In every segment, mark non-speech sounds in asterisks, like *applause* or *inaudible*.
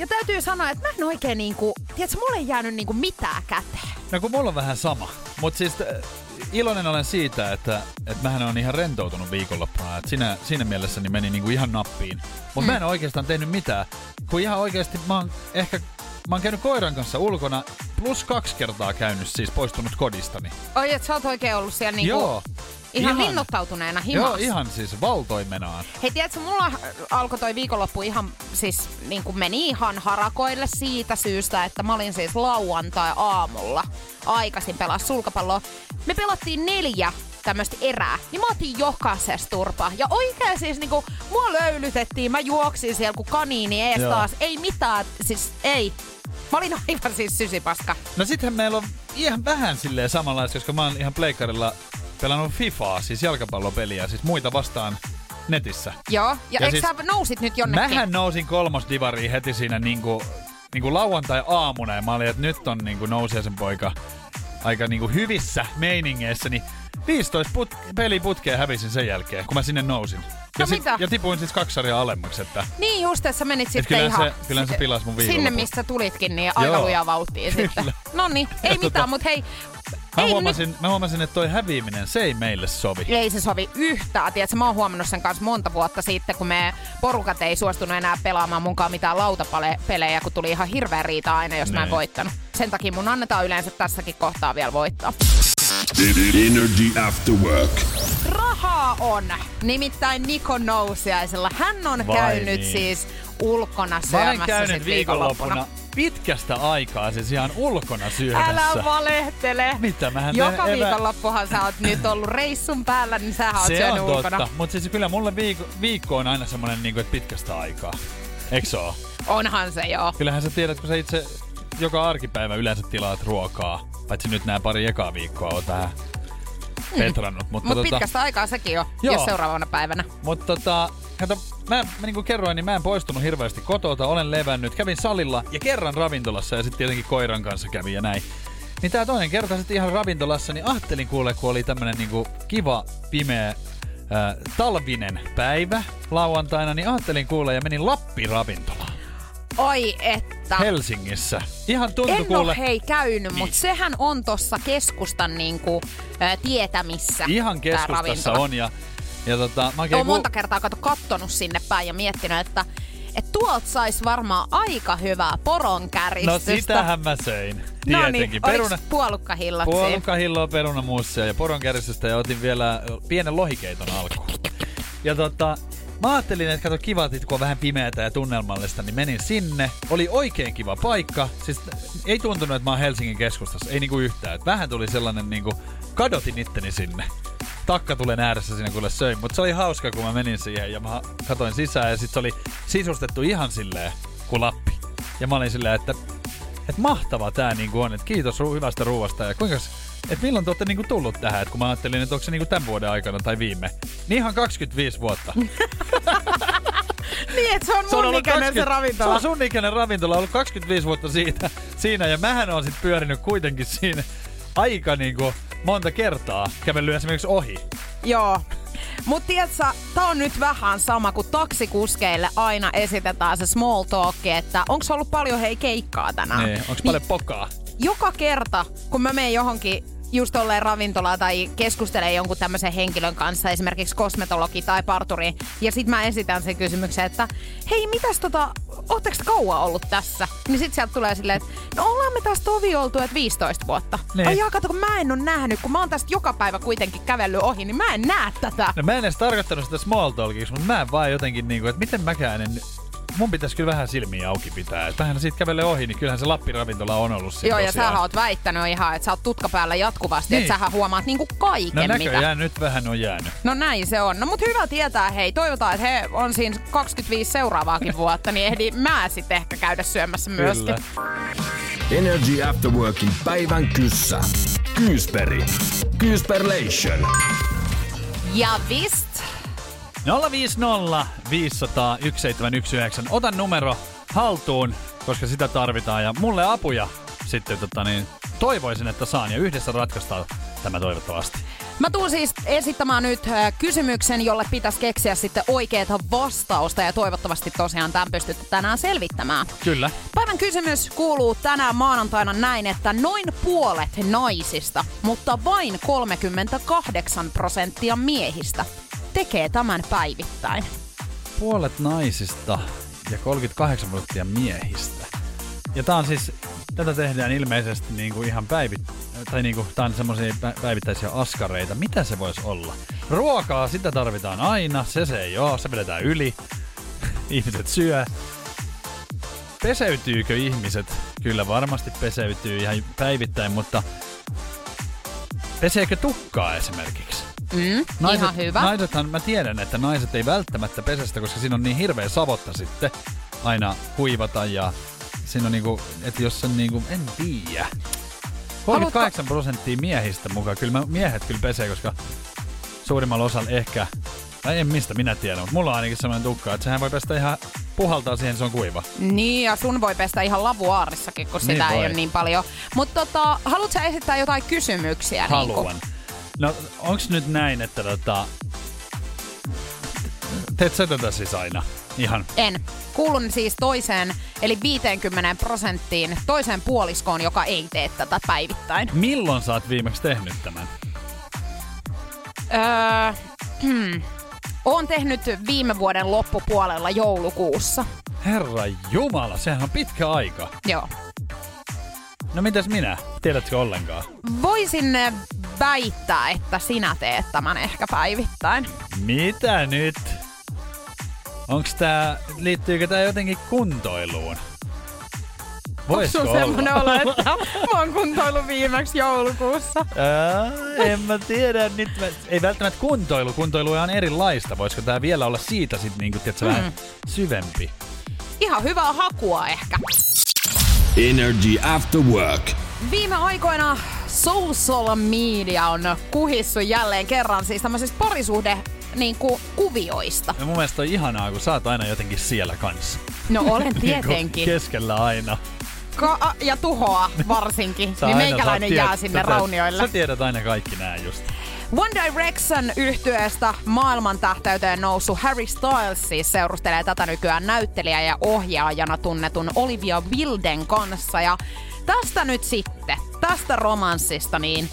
ja täytyy sanoa, että mä en oikein niinku, tiedätkö, mulle ei jäänyt niinku mitään käteen. No kun mulla on vähän sama. Mutta siis äh, iloinen olen siitä, että, että mähän on ihan rentoutunut viikonloppuna. Et siinä, siinä mielessä niin meni niinku ihan nappiin. Mutta mm. mä en oikeastaan tehnyt mitään. Kun ihan oikeasti mä oon ehkä Mä oon käynyt koiran kanssa ulkona, plus kaksi kertaa käynyt siis poistunut kodistani. Oi, että sä oot oikein ollut siellä niinku Joo. ihan, ihan- linnoittautuneena himassa. Joo, ihan siis valtoimenaan. Hei, tiedätkö, mulla alkoi toi viikonloppu ihan, siis niin kuin meni ihan harakoille siitä syystä, että mä olin siis lauantai-aamulla aikaisin pelaa sulkapalloa. Me pelattiin neljä tämmöistä erää, niin mä otin jokaisesta turpa. Ja oikein siis niinku, mua löylytettiin, mä juoksin siellä kuin kaniini ees Joo. taas. Ei mitään, siis ei. Mä olin aivan siis sysipaska. No sittenhän meillä on ihan vähän silleen samanlaista, koska mä oon ihan pleikkarilla pelannut Fifaa, siis jalkapallopeliä, siis muita vastaan netissä. Joo, ja, Ja ja eikö siis sä nousit nyt jonnekin? Mähän nousin kolmosdivariin heti siinä niinku, niinku lauantai-aamuna ja mä olin, että nyt on niinku nousiaisen poika aika niinku hyvissä meiningeissä, niin 15 put- peliputkea hävisin sen jälkeen, kun mä sinne nousin. Ja, No mitä? ja tipuin siis kaksi sarjaa alemmaksi, että Niin just, että sä menit sitten kyllähän ihan... se- kyllähän se pilasi mun Sinne, viikonlopun. mistä tulitkin, niin aika Joo. lujaa vauhtia sitten. Kyllä. No niin, ei Ja tota- mitään, mutta hei... mä ei, huomasin, mä huomasin, että toi häviäminen, se ei meille sovi. Ei se sovi yhtään. Tiedätkö, mä oon huomannut sen kanssa monta vuotta sitten, kun me porukat ei suostunut enää pelaamaan munkaan mitään lautapelejä, kun tuli ihan hirveä riita aina, jos mä en Niin. voittanut. Sen takia mun annetaan yleensä tässäkin kohtaa vielä voittaa. Energy After Work. Rahaa on. Nimittäin Niko Nousiaisella. Hän on Vai käynyt niin. siis ulkona Mä syömässä olen käynyt sit viikonloppuna pitkästä aikaa siis ihan ulkona syömässä. Älä valehtele. Mitä? Mähän Joka evä- viikonloppuhan sä oot nyt ollut reissun päällä, niin sä oot Se on ulkona. totta, mutta siis kyllä mulle viikko, viikko on aina semmonen niinku, että pitkästä aikaa. Eiks oo? Onhan se joo. Kyllähän sä tiedät, kun sä itse joka arkipäivä yleensä tilaat ruokaa. Paitsi nyt nämä pari ekaa viikkoa on tähän petrannut. Mutta Mutta tota, pitkästä aikaa sekin jo, Joo. jos seuraavana päivänä. mut tota, kato, mä, mä niin kuin kerroin, niin mä en poistunut hirveästi kotota, olen levännyt, kävin salilla ja kerran ravintolassa ja sitten tietenkin koiran kanssa kävin ja näin. Niin tää toinen kerta sitten ihan ravintolassa, niin ajattelin kuule, kun oli tämmönen niinku kiva, pimeä, äh, talvinen päivä lauantaina, niin ajattelin kuule ja menin Lappi-ravintolaan Oi että. Helsingissä. Ihan tuntui en kuule... hei käynyt, Niin. mutta sehän on tossa keskustan niinku, ä, tietämissä. Ihan keskustassa on ja, ja tota, mä Olen monta kertaa kato kattonut sinne päin ja miettinyt, että et tuolta sais varmaan aika hyvää poronkäristystä. No sitähän mä söin. No Tietenkin. niin, Peruna... puolukkahillatsi? Puolukkahilloa, perunamuussia ja poronkärjistystä ja otin vielä pienen lohikeiton alkuun. Ja tota, mä ajattelin, että kato kiva, että kun on vähän pimeätä ja tunnelmallista, niin menin sinne. Oli oikein kiva paikka. Siis ei tuntunut, että mä oon Helsingin keskustassa. Ei niinku yhtään. Et vähän tuli sellainen niinku, kadotin itteni sinne. Takkatulen ääressä siinä kuule söin. Mutta se oli hauska, kun mä menin siihen ja mä katoin sisään ja sit se oli sisustettu ihan silleen kuin Lappi. Ja mä olin silleen, että että mahtava tää niinku on, että kiitos ru- hyvästä ruuasta ja kuinka, että milloin te olette niinku tullut tähän, että kun mä ajattelin, että onko se niinku tämän vuoden aikana tai viime, niin ihan 25 vuotta. *laughs* Niin, että se on mun ikäinen se se ravintola. on sun ikäinen ravintola, ollut 25 vuotta siitä, siinä ja mähän on sit pyörinyt kuitenkin siinä aika niinku monta kertaa kävellyt esimerkiksi ohi. Joo. Mut tiedätkö, tää on nyt vähän sama kuin taksikuskeille aina esitetään se small talk, että onko ollut paljon hei keikkaa tänään. Niin, onko paljon pokaa? Joka kerta, kun mä menen johonkin just tolleen ravintolaan tai keskustelen jonkun tämmöisen henkilön kanssa, esimerkiksi kosmetologi tai parturi, ja sit mä esitän sen kysymyksen, että hei, mitäs tota, ootteko te kauan ollut tässä? Niin sit sieltä tulee silleen, että no ollaan me tästä tovi oltu, että 15 vuotta. Niin. Ai jaa, kato, kun mä en oo nähnyt, kun mä oon tästä joka päivä kuitenkin kävellyt ohi, niin mä en näe tätä. No mä en edes tarkoittanut sitä small talkiksi, mutta mä en vaan jotenkin niinku, että miten mäkään en... Mun pitäisi kyllä vähän silmiä auki pitää. Että vähän siitä kävelee ohi, niin kyllähän se Lappi-ravintola on ollut siinä Joo, ja tosiaan. sähän oot väittänyt ihan, että sä oot tutka päällä jatkuvasti, Niin. että sähän huomaat niinku kaiken, No mitä näköjään nyt vähän on jäänyt. No näin se on. No mut hyvä tietää, hei. Toivotaan, että he on siinä 25 seuraavaakin vuotta, niin ehdi mä sitten ehkä käydä syömässä myöskin. Kyllä. Energy After Workin päivän kyssä. Kyysperi. Kyysperlation. Ja vist. 050 500 1719. Otan numero haltuun, koska sitä tarvitaan. Ja mulle apuja sitten tota niin, toivoisin, että saan. Ja yhdessä ratkaistaan tämä toivottavasti. Mä tuun siis esittämään nyt kysymyksen, jolle pitäisi keksiä sitten oikeaa vastausta ja toivottavasti tosiaan tämän pystytte tänään selvittämään. Kyllä. Päivän kysymys kuuluu tänään maanantaina näin, että noin puolet naisista, mutta vain 38 prosenttia miehistä tekee tämän päivittäin. Puolet naisista ja 38 prosenttia miehistä. Ja tää on siis, tätä tehdään ilmeisesti niinku ihan päivit, tai niinku, tää on semmosia pä- päivittäisiä askareita. Mitä se voisi olla? Ruokaa, sitä tarvitaan aina, se se ei oo, se vedetään yli. *laughs* Ihmiset syö. Peseytyykö ihmiset? Kyllä varmasti peseytyy ihan päivittäin, mutta peseekö tukkaa esimerkiksi? Mm, ihan hyvä. Naisethan, mä tiedän, että naiset ei välttämättä pese sitä, koska siinä on niin hirveä savotta sitten aina huivata ja siinä on niinku, että jos on niinku, en tiedä. 38 prosenttia miehistä mukaan, kyllä mä, miehet kyllä pesee, koska suurimmalla osalla ehkä, tai en mistä minä tiedän, mutta mulla on ainakin sellainen tukka, että sehän voi pestä ihan puhaltaa siihen, se on kuiva. Niin, ja sun voi pestä ihan lavuaarissakin, kun Niin sitä ei voi. ole niin paljon. Mutta tota, haluatko esittää jotain kysymyksiä? Haluan. Niin No, onks nyt näin, että tota... Teet sä tätä siis aina? Ihan. En. Kuulun siis toiseen, eli 50 prosenttiin, toiseen puoliskoon, joka ei tee tätä päivittäin. Milloin sä oot viimeksi tehnyt tämän? Öö, hmm. *clears throat* Oon tehnyt viime vuoden loppupuolella joulukuussa. Herra Jumala, sehän on pitkä aika. Joo. No mitäs minä? Tiedätkö ollenkaan? Voisin väittää, että sinä teet tämän ehkä päivittäin. Mitä nyt? Onks tää, liittyykö tää jotenkin kuntoiluun? Voisiko Onko sun semmonen olla? olo, että mä oon kuntoillut viimeksi joulukuussa? Ää, en mä tiedä. Nyt mä, ei välttämättä kuntoilu. Kuntoilu on erilaista. Voisiko tää vielä olla siitä sit niinku, tiedätkö, Mm. vähän syvempi? Ihan hyvää hakua ehkä. Energy After Work. Viime aikoina social media on kuhissu jälleen kerran siis tämmöisistä parisuhde niin kuin, kuvioista. Ja mun mielestä on ihanaa, kun sä oot aina jotenkin siellä kanssa. No olen *laughs* Niinku tietenkin. keskellä aina. Ka- ja tuhoa varsinkin. Sä niin aina meikäläinen saat jää sinne tätä- raunioille. Sä tiedät aina kaikki nää just. One Direction yhtyeestä maailman tähteyteen noussut Harry Styles siis seurustelee tätä nykyään näyttelijä ja ohjaajana tunnetun Olivia Wilden kanssa. Ja tästä nyt sitten, tästä romanssista, niin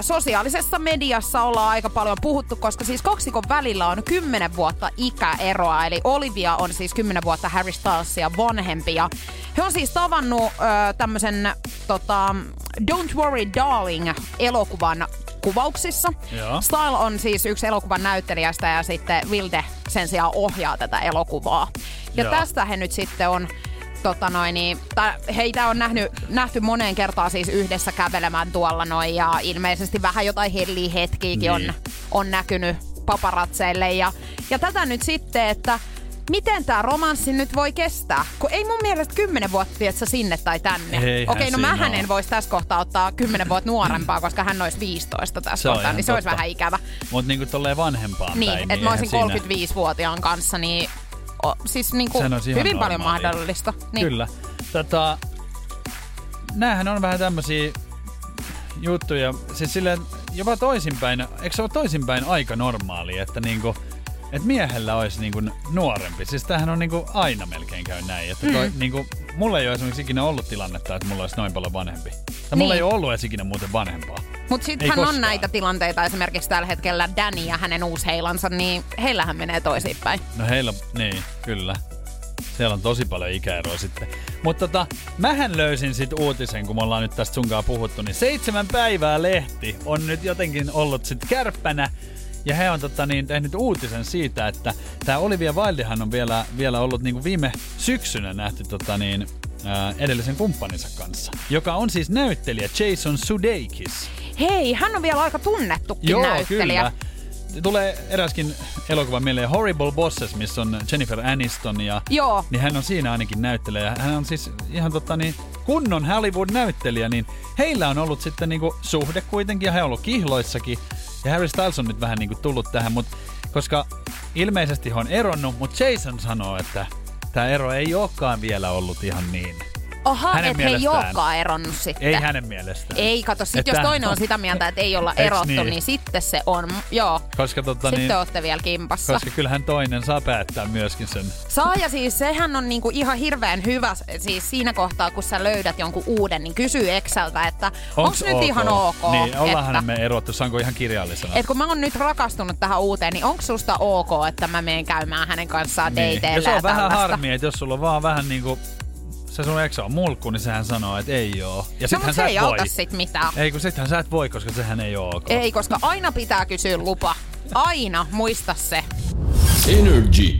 sosiaalisessa mediassa ollaan aika paljon puhuttu, koska siis kaksikon välillä on 10 vuotta ikäeroa. Eli Olivia on siis 10 vuotta Harry Stylesia vanhempi. Ja he on siis tavannut tämmöisen tota, Don't Worry Darling elokuvan kuvauksissa. Joo. Style on siis yksi elokuvan näyttelijästä ja sitten Wilde sen sijaan ohjaa tätä elokuvaa. Ja Joo. tästä he nyt sitten on tota noin, niin, tai heitä on nähty, nähty moneen kertaan siis yhdessä kävelemään tuolla noin ja ilmeisesti vähän jotain helliä hetkiäkin Niin. on, on näkynyt paparatseille ja, ja tätä nyt sitten, että miten tämä romanssi nyt voi kestää? Kun ei mun mielestä kymmenen vuotta tiedätkö, sinne tai tänne. Eihän Okei, no mähän oo. en voisi tässä kohtaa ottaa kymmenen vuotta nuorempaa, koska hän olisi 15 tässä Se on kohtaa, niin se olisi totta. vähän ikävä. Mut niinku tolleen vanhempaan Niin, että mä eihän olisin siinä- 35-vuotiaan kanssa, niin o, siis niinku olisi hyvin paljon normaalia. mahdollista. Niin. Kyllä. Tota, näähän on vähän tämmösiä juttuja. Siis silleen, jopa toisinpäin, eikö se ole toisinpäin aika normaali, että niinku, et miehellä olisi niinku nuorempi. Siis tämähän on niinku aina melkein käy näin. Että toi, Mm. niinku, mulla ei ole esimerkiksi ikinä ollut tilannetta, että mulla olisi noin paljon vanhempi. Tai mulla Niin. ei ole ollut edes ikinä muuten vanhempaa. Mutta sittenhän on näitä tilanteita, esimerkiksi tällä hetkellä Danny ja hänen uusheilansa, niin heillähän menee toisinpäin. No heillä, niin, kyllä. Siellä on tosi paljon ikäeroa sitten. Mutta tota, mähän löysin sit uutisen, kun me ollaan nyt tästä sunkaan puhuttu, niin seitsemän päivää lehti on nyt jotenkin ollut sit kärppänä. Ja he on tota, niin, tehnyt uutisen siitä, että tämä Olivia Wildehan on vielä, vielä ollut niin kuin viime syksynä nähty tota, niin, ää, edellisen kumppaninsa kanssa, joka on siis näyttelijä Jason Sudeikis. Hei, hän on vielä aika tunnettukin näyttelijä. kyllä. tulee eräskin elokuva mieleen Horrible Bosses, missä on Jennifer Aniston ja Joo. niin hän on siinä ainakin näyttelijä. Hän on siis ihan tota niin, kunnon Hollywood-näyttelijä, niin heillä on ollut sitten niinku suhde kuitenkin ja he on ollut kihloissakin. Ja Harry Styles on nyt vähän niinku tullut tähän, mutta koska ilmeisesti he on eronnut, mutta Jason sanoo, että tämä ero ei olekaan vielä ollut ihan niin. Aha, Hänen että he ei olekaan eronnut sitten. Ei hänen mielestään. Ei, kato, sit Että- jos toinen on sitä mieltä, että ei olla erottu, niin? niin? sitten se on, joo. Koska, tota, Sitten niin, ootte vielä kimpassa. koska kyllähän toinen saa päättää myöskin sen. Saa ja siis sehän on niinku ihan hirveän hyvä siis siinä kohtaa, kun sä löydät jonkun uuden, niin kysy Exceltä, että onks, nyt ihan ok, Niin, ollaanhan että, me erottu, saanko ihan kirjallisena. et kun mä oon nyt rakastunut tähän uuteen, niin onko susta ok, että mä menen käymään hänen kanssaan niin. dateilla Ja se on ja vähän tällaista? harmi, että jos sulla on vaan vähän niinku se sun eksä on mulkku, niin sehän sanoo, että ei oo. Ja No sittenhän mut se sä ei voi. auta sit mitään. Ei, kun sittenhän sä et voi, koska sehän ei oo ok. Ei, koska aina pitää kysyä lupa. Aina, muista se. Energy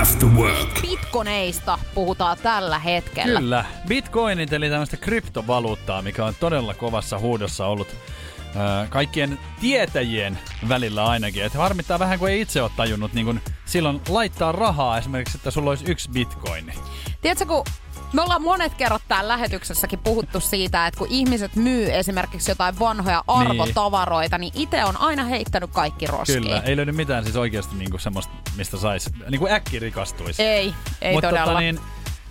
After Work. Bitcoineista puhutaan tällä hetkellä. Kyllä. Bitcoinit eli tämmöistä kryptovaluuttaa, mikä on todella kovassa huudossa ollut ö, kaikkien tietäjien välillä ainakin. Että harmittaa vähän, kun ei itse ole tajunnut niin kun silloin laittaa rahaa esimerkiksi, että sulla olisi yksi bitcoini. Tiedätkö, kun me ollaan monet kerrat täällä lähetyksessäkin puhuttu siitä, että kun ihmiset myy esimerkiksi jotain vanhoja arvotavaroita, niin itse on aina heittänyt kaikki roskiin. Kyllä, ei löydy mitään siis oikeasti niinku semmoista, mistä saisi niinku äkki rikastuisi. Ei, ei Mutta todella. Tota, niin,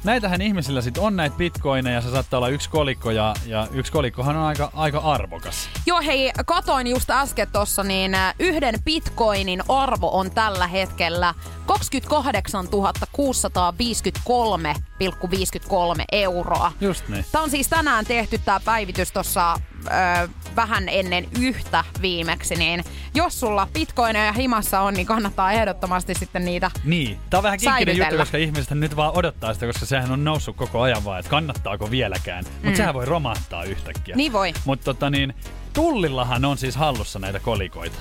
näitähän ihmisillä sit on näitä bitcoineja, se saattaa olla yksi kolikko ja, ja yksi kolikkohan on aika, aika arvokas. Joo, hei, katoin just äsken tossa, niin äh, yhden bitcoinin arvo on tällä hetkellä 28 653,53 euroa. Just niin. Tämä on siis tänään tehty tämä päivitys tuossa vähän ennen yhtä viimeksi, niin jos sulla bitcoineja himassa on, niin kannattaa ehdottomasti sitten niitä Niin, tää on vähän kinkkinen juttu, koska ihmiset nyt vaan odottaa sitä, koska sehän on noussut koko ajan vaan, että kannattaako vieläkään. Mutta Mm. sehän voi romahtaa yhtäkkiä. Niin voi. Mutta tota niin, Tullillahan on siis hallussa näitä kolikoita.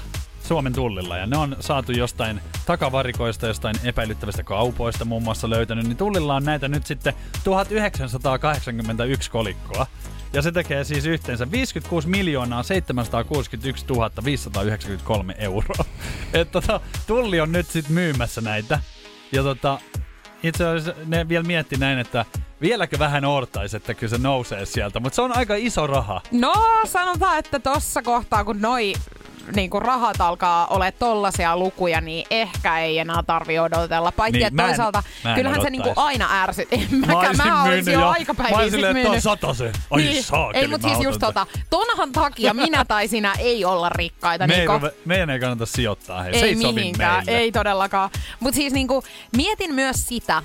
Suomen tullilla ja ne on saatu jostain takavarikoista, jostain epäilyttävistä kaupoista muun muassa löytänyt, niin tullilla on näitä nyt sitten 1981 kolikkoa. Ja se tekee siis yhteensä 56 miljoonaa 761 593 euroa. *laughs* Et tota, tulli on nyt sitten myymässä näitä. Ja tota, itse asiassa ne vielä mietti näin, että vieläkö vähän odottaisi, että kyllä se nousee sieltä. Mutta se on aika iso raha. No, sanotaan, että tossa kohtaa, kun noi niin kun rahat alkaa olla tollasia lukuja, niin ehkä ei enää tarvi odotella. Paitsi, Niin, että mä en- toisaalta, mä en kyllähän se niinku aina ärsyt. En mäkään, mä, olisin jo ja- aikapäivin Mä olisin että on myynyt. satasen. Ai Niin. saakeli, Ei, mutta mä siis just tota, tonhan takia minä tai sinä ei olla rikkaita. Me ei, Niko. ruve, meidän ei kannata sijoittaa. Hei. se ei ei sovi mihinkään, ei todellakaan. Mutta siis niinku, mietin myös sitä,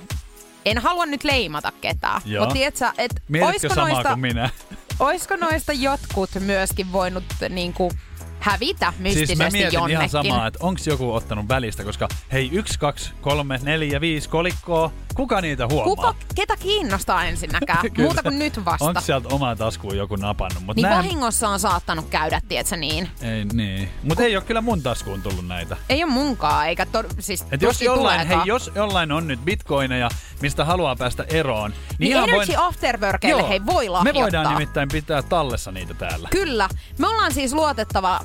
en halua nyt leimata ketään, mutta tiedätkö, että oisko samaa noista, kuin minä? *laughs* oisko noista jotkut myöskin voinut niinku hävitä mystisesti Siis mä mietin jonnekin? ihan samaa, että onko joku ottanut välistä, koska hei, yksi, kaksi, kolme, neljä, viisi kolikkoa, kuka niitä huomaa? Kuka, ketä kiinnostaa ensinnäkään? *laughs* Muuta kuin nyt vasta. Onko sieltä omaa taskuun joku napannut? Mut Niin nää- vahingossa on saattanut käydä, tietsä niin. Ei, niin. Mutta ei ole kyllä mun taskuun tullut näitä. Ei ole munkaan, eikä to, siis Et jos, jollain, hei, jos jollain on nyt bitcoineja, mistä haluaa päästä eroon, niin, Niin ihan Energy voin... Afterworkille hei voi lahjoittaa. Me voidaan nimittäin pitää tallessa niitä täällä. Kyllä. Me ollaan siis luotettava,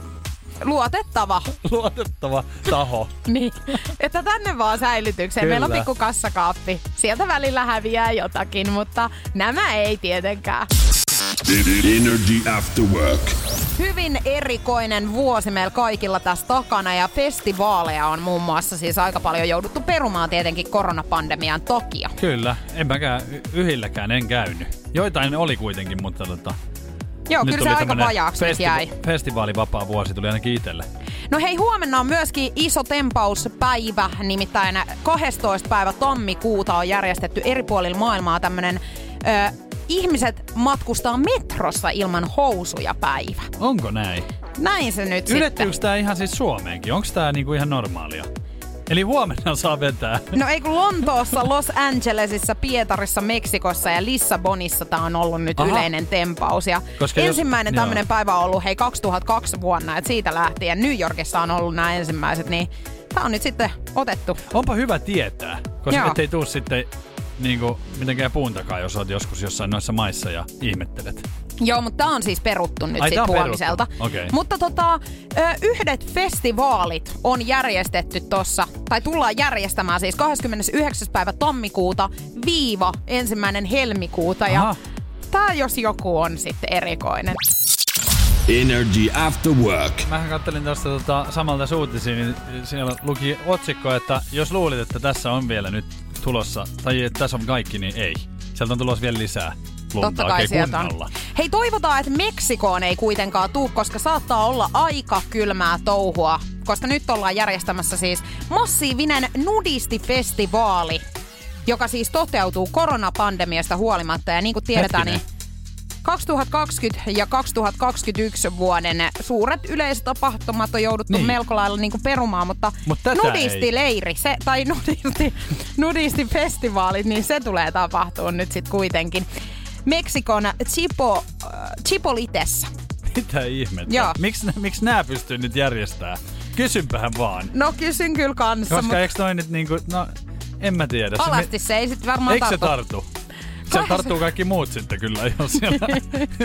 luotettava, Luotettava taho. *laughs* niin, että tänne vaan säilytykseen. Meillä on Kyllä. pikku kassakaappi. Sieltä välillä häviää jotakin, mutta nämä ei tietenkään. Energy After Work. Hyvin erikoinen vuosi meillä kaikilla tässä takana ja festivaaleja on muun muassa siis aika paljon jouduttu perumaan tietenkin koronapandemian takia. Kyllä, en mäkään y- yhilläkään en käynyt. Joitain oli kuitenkin, mutta tota, Joo, nyt kyllä se aika vajaaksi nyt jäi. Festivaalivapaa vuosi tuli ainakin itselle. No hei, huomenna on myöskin iso tempauspäivä, nimittäin 12. päivä tammikuuta on järjestetty eri puolilla maailmaa tämmönen ö, ihmiset matkustaa metrossa ilman housuja päivä. Onko näin? Näin se nyt Ylettyykö sitten. tää ihan siis Suomeenkin? Onko tää niinku ihan normaalia? Eli huomenna saa vetää. No ei kun Lontoossa, Los Angelesissa, Pietarissa, Meksikossa ja Lissabonissa tämä on ollut nyt Aha. yleinen tempaus. Ja Koska jos- ensimmäinen joo. tämmöinen päivä on ollut hei 2002 vuonna, että siitä lähtien New Yorkissa on ollut nämä ensimmäiset, niin tämä on nyt sitten otettu. Onpa hyvä tietää, koska Joo. ettei tuu sitten niinku mitenkään puun takaa, jos oot joskus jossain noissa maissa ja ihmettelet. Joo, mutta tämä on siis peruttu nyt Ai, sit tää on huomiselta. Okei. Mutta tota, yhdet festivaalit on järjestetty tossa, tai tullaan järjestämään siis 29. päivä tammikuuta viiva ensimmäinen helmikuuta. Ja Aha. tää jos joku on sitten erikoinen. Energy After Work. Mä kattelin tuosta tota, samalta suutisia, niin siellä luki otsikko, että jos luulit, että tässä on vielä nyt tulossa, tai että tässä on kaikki, niin ei. Sieltä on tulossa vielä lisää lunta Totta kai sieltä on. Hei, toivotaan, että Meksikoon ei kuitenkaan tuu, koska saattaa olla aika kylmää touhua. Koska nyt ollaan järjestämässä siis massiivinen nudistifestivaali, joka siis toteutuu koronapandemiasta huolimatta. Ja niin kuin tiedetään, Hetkinen. niin 2020 ja 2021 vuoden suuret yleisötapahtumat on jouduttu Niin. niin. melko lailla niin kuin perumaan, mutta Mut nudistileiri, se, tai nudisti, *laughs* nudistifestivaalit, niin se tulee tapahtua nyt sitten kuitenkin. Meksikon Chipo, äh, Chipolitessa. Mitä ihmettä? Joo. Miksi miksi nämä pystyy nyt järjestämään? Kysynpähän vaan. No kysyn kyllä kanssa, Koska mutta eikö noin nyt niinku, no en mä tiedä. Se alasti se ei sitten varmaan Eikö se tartu. tartu? Se Kai se- tarttuu kaikki muut sitten kyllä, jos *laughs* siellä,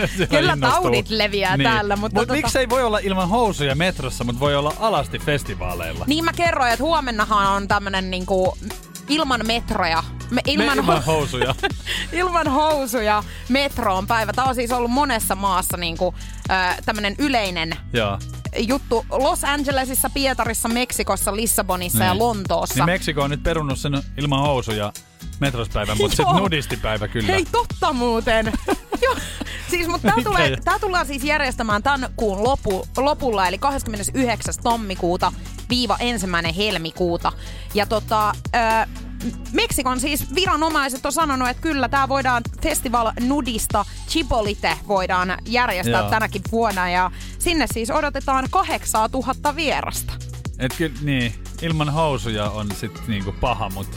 siellä Kyllä innostuu. taudit leviää täällä, mutta Mut tota- miksi ei voi olla ilman housuja metrossa, mutta voi olla alasti festivaaleilla? Niin mä kerroin, että huomennahan on tämmönen niinku ilman metroja. Me, ilman, Me, ilman housuja. *laughs* ilman housuja metroon päivä. Tämä on siis ollut monessa maassa niinku, äh, tämmönen yleinen Joo. juttu Los Angelesissa, Pietarissa, Meksikossa, Lissabonissa ja Lontoossa. Niin Meksiko on nyt perunnut sen ilman housuja metrospäivän, mutta sitten nudistipäivä kyllä. Hei, totta muuten. *laughs* Joo. Siis, mutta tää, tulee, tää tullaan siis järjestämään tämän kuun lopu, lopulla, eli 29. tammikuuta viiva ensimmäinen helmikuuta. Ja tota, ö, Meksikon siis viranomaiset on sanonut, että kyllä tämä voidaan Festival Nudista Chipolite voidaan järjestää Joo. tänäkin vuonna ja sinne siis odotetaan 8000 vierasta. Et kyllä, niin, ilman housuja on sitten niinku paha, mutta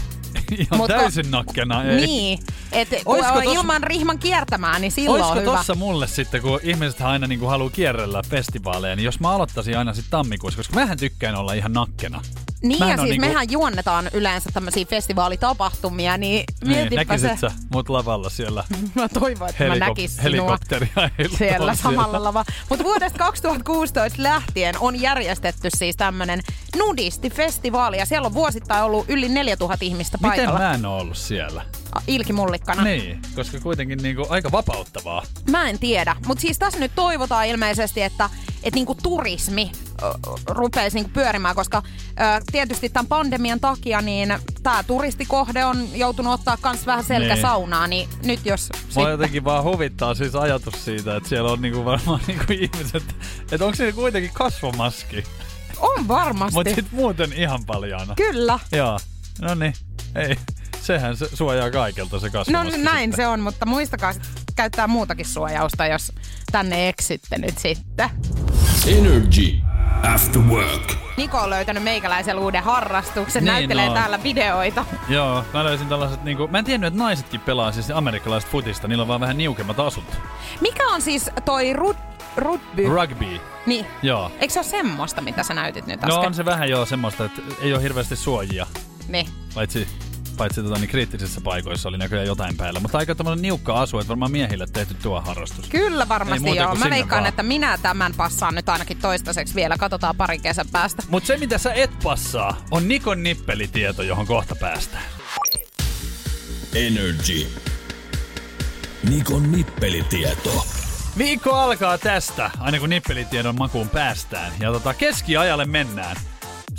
ihan Mut ko- täysin nakkena ei. Niin, että tos- ilman rihman kiertämään, niin silloin Olisiko on hyvä. tossa mulle sitten, kun ihmiset aina niinku haluaa kierrellä festivaaleja, niin jos mä aloittaisin aina sitten tammikuussa, koska mähän tykkään olla ihan nakkena. Niin, Mähän ja siis niinku- mehän juonnetaan yleensä tämmöisiä festivaalitapahtumia, niin Niin, mietipä se. näkisit sä mut lavalla siellä *laughs* Mä toivon, että mä helikop- näkisin sinua helikopteria siellä samalla lavalla. Mutta vuodesta 2016 lähtien on järjestetty siis tämmönen nudistifestivaali, ja siellä on vuosittain ollut yli 4000 ihmistä Miten paikalla. mä en oo ollut siellä? Ilki mullikkana. Niin, koska kuitenkin niinku aika vapauttavaa. Mä en tiedä, mutta siis tässä nyt toivotaan ilmeisesti, että et niinku turismi ö, rupeisi niinku pyörimään, koska tietysti tämän pandemian takia niin tämä turistikohde on joutunut ottaa kans vähän selkäsaunaa, niin nyt jos Mua sitten... jotenkin vaan huvittaa siis ajatus siitä, että siellä on niinku varmaan niinku ihmiset, että onko se kuitenkin kasvomaski, On varmasti. mutta sit muuten ihan paljaana. Kyllä. Joo, no niin, ei. Sehän se suojaa kaikelta se No kasvomaski. näin sitten. se on, mutta muistakaa käyttää muutakin suojausta, jos tänne eksytte nyt sitten. Energy After Work. Niko on löytänyt meikäläisen uuden harrastuksen, Niin näyttelee on. täällä videoita. Joo, mä löysin tällaiset niinku, mä en tiennyt, että naisetkin pelaa siis amerikkalaista futista, niillä on vaan vähän niukemmat asut. Mikä on siis toi rud, rugby? Rugby, niin. joo. Eikö se ole semmoista, mitä sä näytit nyt äsken? No on se vähän joo semmoista, että ei ole hirveästi suojia, Niin. paitsi paitsi tota, niin kriittisissä paikoissa oli näköjään jotain päällä. Mutta aika tämmöinen niukka asu, että varmaan miehille tehty tuo harrastus. Kyllä varmasti joo. Mä veikkaan, vaan. että minä tämän passaan nyt ainakin toistaiseksi vielä. Katsotaan parin kesän päästä. Mutta se, mitä sä et passaa, on Nikon nippelitieto, johon kohta päästään. Energy. Nikon nippelitieto. Viikko alkaa tästä, aina kun nippelitiedon makuun päästään. Ja tota, keskiajalle mennään.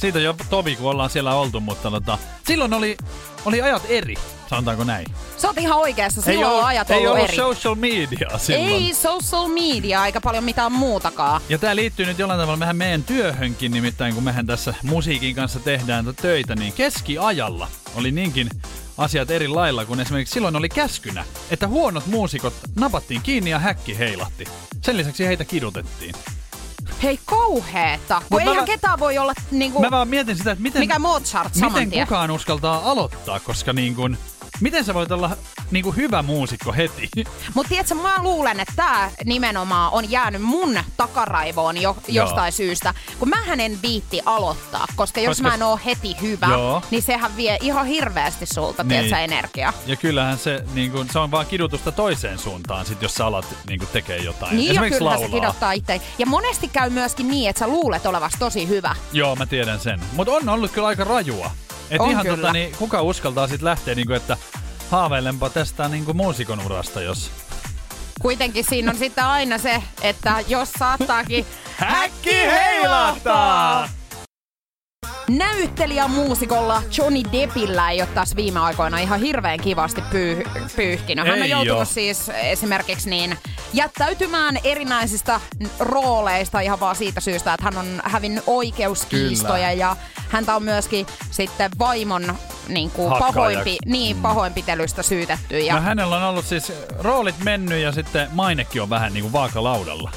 Siitä jo tovi, kun ollaan siellä oltu, mutta tota, silloin oli, oli ajat eri, sanotaanko näin. Sä oot ihan oikeassa. Silloin on ajat ei ollut ollut eri. social media silloin. Ei social media, aika paljon mitään muutakaan. Ja tämä liittyy nyt jollain tavalla mehän meidän työhönkin, nimittäin kun mehän tässä musiikin kanssa tehdään töitä, niin keskiajalla oli niinkin asiat eri lailla, kun esimerkiksi silloin oli käskynä, että huonot muusikot napattiin kiinni ja häkki heilahti. Sen lisäksi heitä kidutettiin. Hei kauheeta. Kun Mut mä eihän va- ketään voi olla niinku... Mä vaan mietin sitä, että miten, Mikä Mozart saman miten tien. kukaan uskaltaa aloittaa, koska niin Miten sä voit olla niinku hyvä muusikko heti? *laughs* Mutta tiedätkö, mä luulen, että tämä nimenomaan on jäänyt mun takaraivoon jo, jostain syystä. Kun mä en viitti aloittaa, koska jos Koska- mä en oo heti hyvä, Joo. niin sehän vie ihan hirveästi sulta, Niin. tiedätkö, energiaa. Ja kyllähän se, niinku, se on vaan kidutusta toiseen suuntaan, sit jos sä alat niinku, tekee jotain. Niin Esimerkiksi kyllä se kidottaa itse. Ja monesti käy myöskin niin, että sä luulet olevasi tosi hyvä. Joo, mä tiedän sen. Mutta on ollut kyllä aika rajua. Et On ihan kyllä. tota, niin, kuka uskaltaa sit lähteä, niinku, että haaveilenpa tästä niinku, muusikon urasta, jos... Kuitenkin siinä on sitten aina se, että jos saattaakin Häkki heilahtaa! Näyttelijä muusikolla Johnny Deppillä ei ole taas viime aikoina ihan hirveän kivasti pyy- pyyhkinyt. Hän on Ei joutunut oo. siis esimerkiksi niin jättäytymään erinäisistä rooleista ihan vaan siitä syystä, että hän on hävinnyt oikeuskiistoja Kyllä. ja häntä on myöskin sitten vaimon niin kuin Hakkaajaksi. pahoinpi, niin, pahoinpitelystä syytetty. Ja No hänellä on ollut siis roolit mennyt ja sitten mainekin on vähän niinku vaakalaudalla.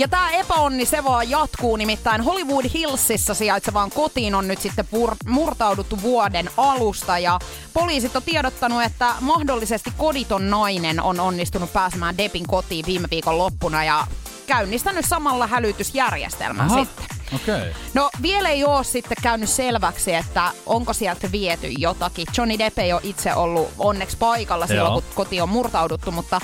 Ja tämä epäonni se vaan jatkuu, nimittäin Hollywood Hillsissä sijaitsevaan kotiin on nyt sitten pur- murtauduttu vuoden alusta ja poliisit on tiedottanut, että mahdollisesti koditon nainen on onnistunut pääsemään Depin kotiin viime viikon loppuna ja käynnistänyt samalla hälytysjärjestelmän sitten. okei. Okay. No vielä ei ole sitten käynyt selväksi, että onko sieltä viety jotakin. Johnny Depp ei ole itse ollut onneksi paikalla silloin, Joo. kun koti on murtauduttu, mutta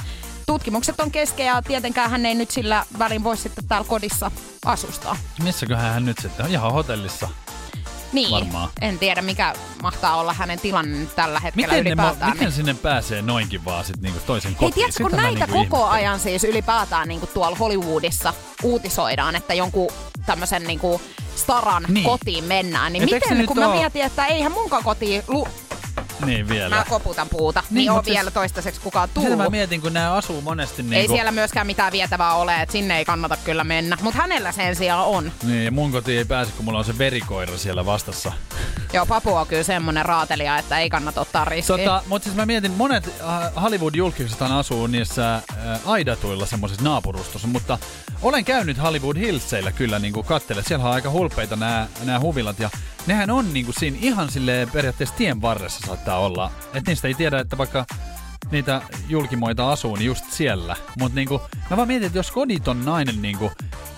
tutkimukset on kesken ja tietenkään hän ei nyt sillä välin voi sitten täällä kodissa asustaa. Missäköhän hän nyt sitten on? Ihan hotellissa. Niin, Varmaan. en tiedä mikä mahtaa olla hänen tilanne nyt tällä hetkellä Miten, ne, ma- ylipäätään. miten sinne pääsee noinkin vaan sit niinku toisen Hei, kotiin? tiedätkö, kun näitä niinku koko ihmettelen. ajan siis ylipäätään niin tuolla Hollywoodissa uutisoidaan, että jonkun tämmöisen niin staran Niin. kotiin mennään, niin Et miten, kun mä oo- mietin, että eihän munkaan kotiin lu- Niin vielä. Mä koputan puuta, niin, Niin, niin on siis- vielä toistaiseksi kukaan Sitä tullut. mä mietin, kun nämä asuu monesti Ei niinku... siellä myöskään mitään vietävää ole, että sinne ei kannata kyllä mennä. Mutta hänellä sen sijaan on. Niin, ja mun kotiin ei pääse, kun mulla on se verikoira siellä vastassa. Joo, Papu on kyllä semmonen raatelija, että ei kannata ottaa riskiä. Tota, mutta siis mä mietin, monet äh, Hollywood-julkisethan asuu niissä äh, aidatuilla semmoisissa naapurustossa, mutta olen käynyt Hollywood Hillseillä kyllä niinku kattele. Siellä on aika hulpeita nämä huvilat ja nehän on niinku siinä ihan silleen periaatteessa tien varressa saattaa olla. Et niistä ei tiedä, että vaikka niitä julkimoita asuu, niin just siellä. Mutta niinku, mä vaan mietin, että jos koditon nainen niinku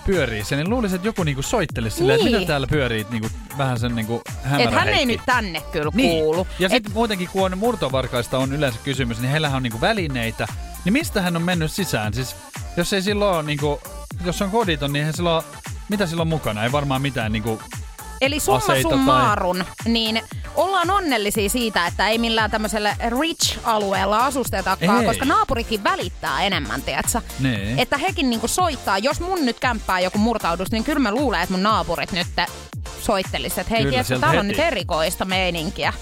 pyörii sen, niin luulisin, että joku niinku soittelisi silleen, että Niin. mitä täällä pyörii niinku, vähän sen niinku Et hän ei nyt tänne kyllä Niin. kuulu. Ja Et- sitten muutenkin, kun on murtovarkaista on yleensä kysymys, niin heillähän on niinku välineitä. Niin mistä hän on mennyt sisään? Siis jos ei silloin niinku, jos on koditon, niin eihän silloin, mitä silloin mukana? Ei varmaan mitään niinku, Eli summa summarum, niin ollaan onnellisia siitä, että ei millään tämmöisellä rich-alueella asustetakaan, Ei. koska naapurikin välittää enemmän, tiedätkö? Niin. Että hekin niinku soittaa. Jos mun nyt kämppää joku murtaudus, niin kyllä mä luulen, että mun naapurit nyt soittelisivat, että hei, tiedätkö, täällä on nyt erikoista meininkiä.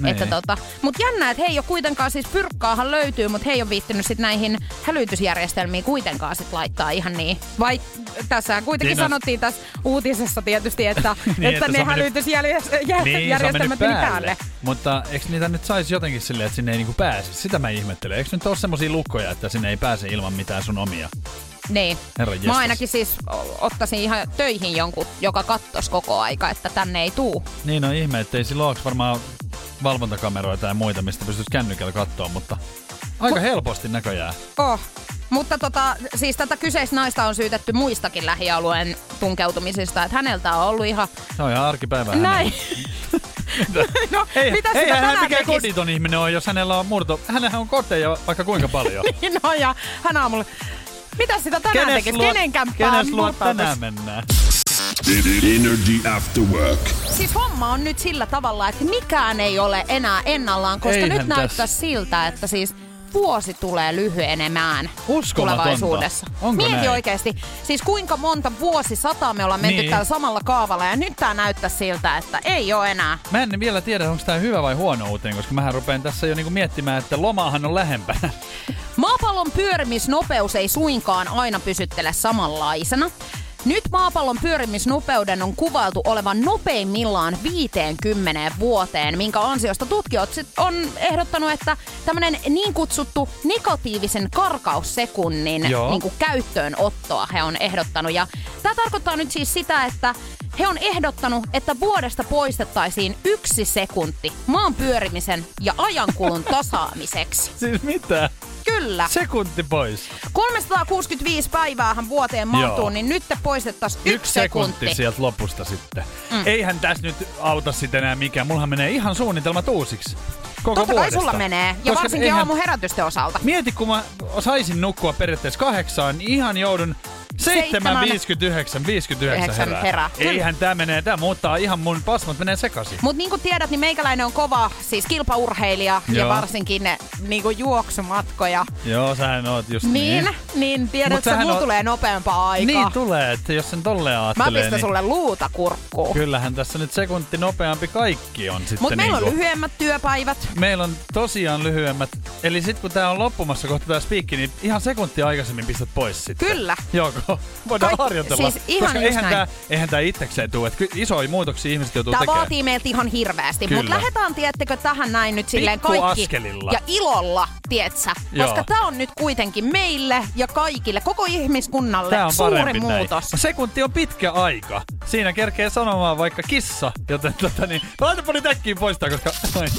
Niin. Että tota, mut jännä, että he ei ole kuitenkaan, siis pyrkkaahan löytyy, mutta he ei ole viittynyt sit näihin hälytysjärjestelmiin kuitenkaan sit laittaa ihan niin. Vai tässä kuitenkin Niin, no- sanottiin tässä uutisessa tietysti, että, *laughs* Niin, että, että ne hälytysjärjestelmät niin, meni päälle. päälle. Mutta eikö niitä nyt saisi jotenkin silleen, että sinne ei niinku pääse? Sitä mä ihmettelen. Eikö nyt ole semmosia lukkoja, että sinne ei pääse ilman mitään sun omia? Niin. Herra Mä ainakin siis ottaisin ihan töihin jonkun, joka kattos koko aika, että tänne ei tuu. Niin on ihme, että ei silloin ole varmaan valvontakameroita ja muita, mistä pystyisi kännykällä katsoa, mutta aika helposti näköjään. Oh. Mutta tota, siis tätä kyseistä naista on syytetty muistakin lähialueen tunkeutumisista, että häneltä on ollut ihan Se on ihan arkipäivää näin. *laughs* no, Ei, mitä sitä ei hän tänään mikään tekis? koditon ihminen on, jos hänellä on murto. Hänellä on koteja vaikka kuinka paljon. *laughs* no ja hän aamulla, mitä sitä tänään tekisi? Kenen kämppään kenes luo tänään mennään? Energy After Work. Siis homma on nyt sillä tavalla, että mikään ei ole enää ennallaan, koska Eihän nyt tässä. näyttää siltä, että siis vuosi tulee lyhyenemään Uskomatonta. tulevaisuudessa. Onko Mieti näin? oikeasti, siis kuinka monta vuosisataa me ollaan menty Niin. täällä samalla kaavalla ja nyt tää näyttää siltä, että ei ole enää. Mä en vielä tiedä, onko tämä hyvä vai huono uutinen, koska mähän rupean tässä jo niinku miettimään, että lomahan on lähempänä. Maapallon pyörimisnopeus ei suinkaan aina pysyttele samanlaisena. Nyt maapallon pyörimisnopeuden on kuvailtu olevan nopeimmillaan 50 vuoteen, minkä ansiosta tutkijat on ehdottanut, että tämmöinen niin kutsuttu negatiivisen karkaussekunnin Joo. niin kuin käyttöönottoa he on ehdottanut. Ja tämä tarkoittaa nyt siis sitä, että he on ehdottanut, että vuodesta poistettaisiin yksi sekunti maan pyörimisen ja ajankulun tasaamiseksi. Siis mitä? Kyllä. Sekunti pois. 365 päiväähän vuoteen mahtuu, Joo. niin nyt poistettaisiin yksi, Yksi sekunti sieltä lopusta sitten. Mm. Eihän tässä nyt auta sitten enää mikään. Mullahan menee ihan suunnitelmat uusiksi. Koko Totta kai vuodesta. sulla menee, ja Koska varsinkin eihän- aamun herätysten osalta. Mieti, kun mä saisin nukkua periaatteessa kahdeksaan, niin ihan joudun 7.59, 59 Yhdeksän herää. herää. Eihän tää menee, tää muuttaa ihan mun pasmat menee sekaisin. Mutta niin kuin tiedät, niin meikäläinen on kova siis kilpaurheilija ja Joo. varsinkin ne niin kuin juoksumatkoja. Joo, sähän oot just Niin, niin. niin tiedät, Mut että mulla on- tulee nopeampaa aikaa. Niin tulee, että jos sen tolleen Mä ajattelee, pistän niin sulle luuta kurkkuun. kyllähän tässä nyt sekunti nopeampi kaikki on sitten Mutta meillä on niinku- lyhyemmät työpäivät. Meillä on tosiaan lyhyemmät. Eli sitten kun tää on loppumassa kohta tää spiikki, niin ihan sekunti aikaisemmin pistät pois sitten. Kyllä. Voidaan Kaikki- harjoitella. siis ihan Koska eihän näin. tää, eihän tää itsekseen tule. Isoja muutoksia ihmiset joutuu Tämä tekemään. vaatii meiltä ihan hirveästi, mutta lähdetään, tiettekö, tähän näin nyt silleen Pikku kaikki. askelilla. Ja ilolla, tietsä. Joo. Koska tämä on nyt kuitenkin meille ja kaikille, koko ihmiskunnalle Tää on suuri muutos. näin. Sekunti on pitkä aika. Siinä kerkee sanomaan vaikka kissa, joten tota niin, laitapa nyt äkkiä poistaa, koska... Noin.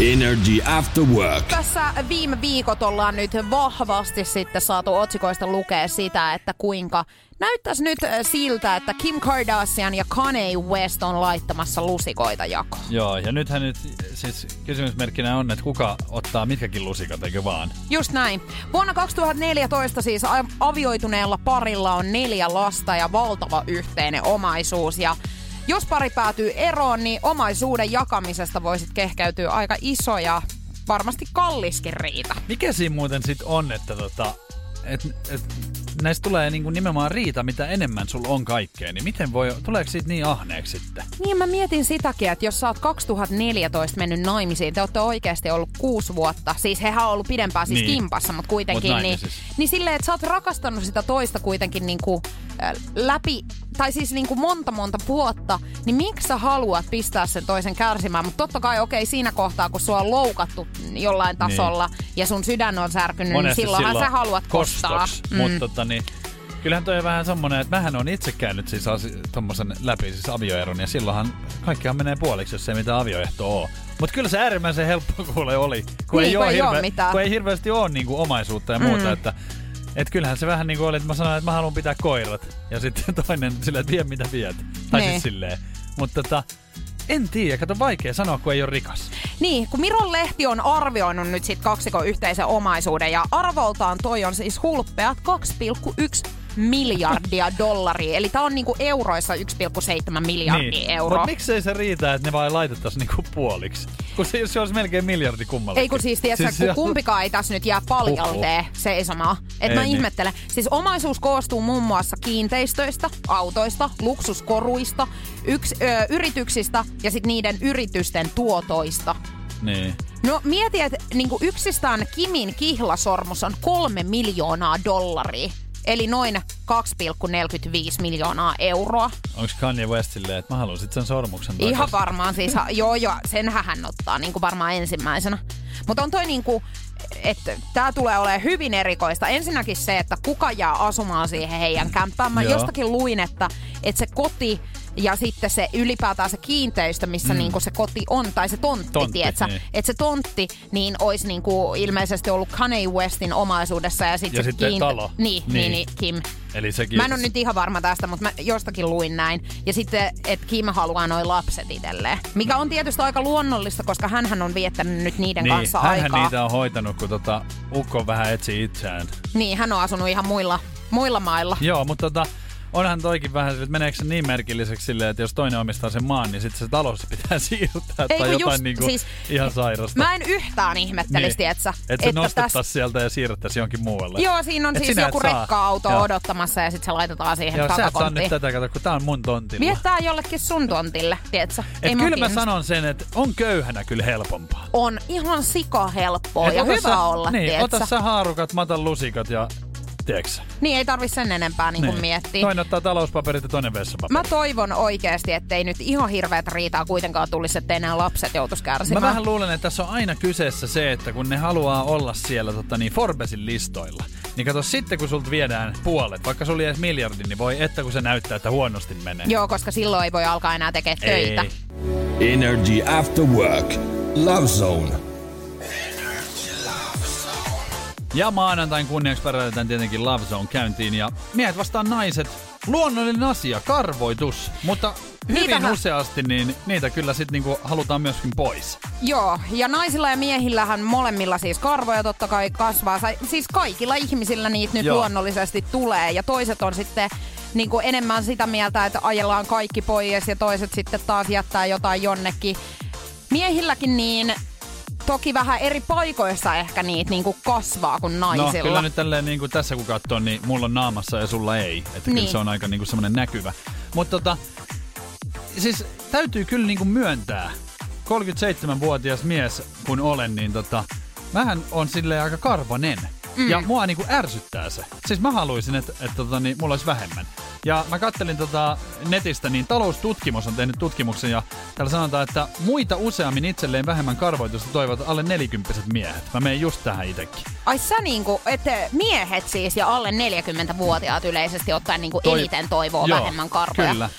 Energy After Work. Tässä viime viikot ollaan nyt vahvasti sitten saatu otsikoista lukea sitä, että kuinka näyttäisi nyt äh, siltä, että Kim Kardashian ja Kanye West on laittamassa lusikoita jakoon. Joo, ja nythän nyt siis kysymysmerkkinä on, että kuka ottaa mitkäkin lusikat, eikö vaan? Just näin. Vuonna 2014 siis avioituneella parilla on neljä lasta ja valtava yhteinen omaisuus. Ja jos pari päätyy eroon, niin omaisuuden jakamisesta voisit kehkeytyä aika iso ja varmasti kalliskin riita. Mikä siinä muuten sit on, että tota, et, et, näistä tulee niinku nimenomaan riita, mitä enemmän sulla on kaikkea, niin miten voi, tuleeko siitä niin ahneeksi sitten? Niin mä mietin sitäkin, että jos sä oot 2014 mennyt naimisiin, te olette oikeasti ollut kuusi vuotta. Siis hehän on ollut pidempään siis Niin. kimpassa, mutta kuitenkin. Mut niin, naimisissa. niin silleen, että sä oot rakastanut sitä toista kuitenkin niinku, läpi, tai siis niinku monta monta vuotta, niin miksi sä haluat pistää sen toisen kärsimään? Mutta totta kai okei, siinä kohtaa, kun sua on loukattu jollain tasolla ja sun sydän on särkynyt, niin silloinhan silloin sä haluat kostaa. kostoks, mm. Mutta tota, niin, kyllähän toi on vähän semmonen, että mähän on itse käynyt siis asi- tommosen läpi siis avioeron ja silloinhan kaikkihan menee puoliksi, jos ei mitään avioehtoa oo. Mutta kyllä se äärimmäisen helppo kuule oli, kun, Niin, ei, kun oo ei hirve- mitään. kun ei hirveästi ole niinku omaisuutta ja muuta, Mm. että et kyllähän se vähän niinku oli, että mä sanoin, että mä haluan pitää koirat. Ja sitten *laughs* toinen silleen, että vie mitä viet. Tai Niin. siis silleen. Mutta tota, en tiedä, kato vaikea sanoa, kun ei ole rikas. Niin, kun Miron Lehti on arvioinut nyt sit kaksikon yhteisen omaisuuden ja arvoltaan toi on siis hulppeat 2,1 miljardia dollaria. Eli tää on niinku euroissa 1,7 miljardia niin. euroa. Mutta miksei se riitä, että ne vaan laitettaisiin niinku puoliksi? Kun se, se olisi melkein miljardi kummallakin. Ei kun siis, tiedätkö, Siis kun kumpikaan ei tässä nyt jää paljalteen seisomaan. Et Ei mä niin. ihmettelen. Siis omaisuus koostuu muun muassa kiinteistöistä, autoista, luksuskoruista, yks, ö, yrityksistä ja sitten niiden yritysten tuotoista. Niin. No mieti, että niinku yksistään Kimin kihlasormus on kolme miljoonaa dollaria. Eli noin 2,45 miljoonaa euroa. Onko Kanye West silleen, että mä haluan sit sen sormuksen takas? Ihan varmaan siis, joo joo, sen hän ottaa niinku varmaan ensimmäisenä. Mutta on toi niinku, että tämä tulee olemaan hyvin erikoista. Ensinnäkin se, että kuka jää asumaan siihen heidän kämppään. Mä Joo. jostakin luin, että, että se koti ja sitten se ylipäätään se kiinteistö, missä mm. niinku se koti on, tai se tontti, Tontti, niin. että se tontti niin olisi niinku ilmeisesti ollut Kanye Westin omaisuudessa ja, sit Ja se sitten talo. Niin, niin. Niin. niin, Kim. Eli sekin... Mä en ole nyt ihan varma tästä, mutta mä jostakin luin näin. Ja sitten, että Kim haluaa noin lapset itselleen. Mikä on tietysti aika luonnollista, koska hän on viettänyt nyt niiden niin, kanssa hänhän aikaa. niitä on hoitanut, kun tota, Ukko vähän etsii itseään. Niin, hän on asunut ihan muilla, muilla mailla. Joo, mutta tota, onhan toikin vähän että meneekö se niin merkilliseksi silleen, että jos toinen omistaa sen maan, niin sitten se talous pitää *laughs* siirtää Ei, tai jotain just, niinku siis- ihan sairasta. Mä en yhtään ihmettelisi, niin. etsä, Että se nostettaisiin sieltä ja siirrettäisiin jonkin muualle. Joo, siinä on Et siis et joku saa. rekka-auto Joo. odottamassa ja sitten se laitetaan siihen Joo, sä et saa nyt tätä, kato, kun tää on mun tontilla. Viettää jollekin sun tontille, tietsä? Et kyllä mä sanon sen, että on köyhänä kyllä helpompaa. On ihan sika helppoa Et ja hyvä sä, olla, niin, tietsä? ota sä haarukat, mä otan lusikat ja Tiedätkö? Niin ei tarvi sen enempää niin kuin miettiä. Toinen ottaa talouspaperit ja toinen vessapaperit. Mä toivon oikeasti, ettei nyt ihan hirveät riitaa kuitenkaan tulisi, ettei nämä lapset joutuisi kärsimään. Mä vähän luulen, että tässä on aina kyseessä se, että kun ne haluaa olla siellä tota, niin Forbesin listoilla, niin kato sitten kun sulta viedään puolet, vaikka sulla edes miljardin, niin voi että kun se näyttää, että huonosti menee. Joo, koska silloin ei voi alkaa enää tekemään töitä. Ei. Energy After Work. Love Zone. Ja maanantain kunniaksi päräytetään tietenkin Love Zone käyntiin ja miehet vastaan naiset. Luonnollinen asia, karvoitus, mutta hyvin Niitähän- useasti niin niitä kyllä sitten niinku halutaan myöskin pois. Joo, ja naisilla ja miehillähän molemmilla siis karvoja totta kai kasvaa. Siis kaikilla ihmisillä niitä nyt Joo. luonnollisesti tulee. Ja toiset on sitten niin kuin enemmän sitä mieltä, että ajellaan kaikki pois ja toiset sitten taas jättää jotain jonnekin. Miehilläkin niin toki vähän eri paikoissa ehkä niitä niin kuin kasvaa kuin No naisilla. kyllä nyt tälleen niin kuin tässä kun katsoo, niin mulla on naamassa ja sulla ei. Että niin. kyllä se on aika niin kuin semmoinen näkyvä. Mutta tota, siis täytyy kyllä niin kuin myöntää, 37-vuotias mies kun olen, niin tota, mähän on silleen aika karvanen. Mm. Ja mua niinku ärsyttää se. Siis mä haluaisin, että et, tota, niin, mulla olisi vähemmän. Ja mä kattelin tota netistä, niin taloustutkimus on tehnyt tutkimuksen ja täällä sanotaan, että muita useammin itselleen vähemmän karvoitusta toivovat alle nelikymppiset miehet. Mä menen just tähän itekin. Ai sä niinku, että miehet siis ja alle 40-vuotiaat yleisesti ottaen niinku Toi- eniten toivoo Joo, vähemmän karvoja. Kyllä.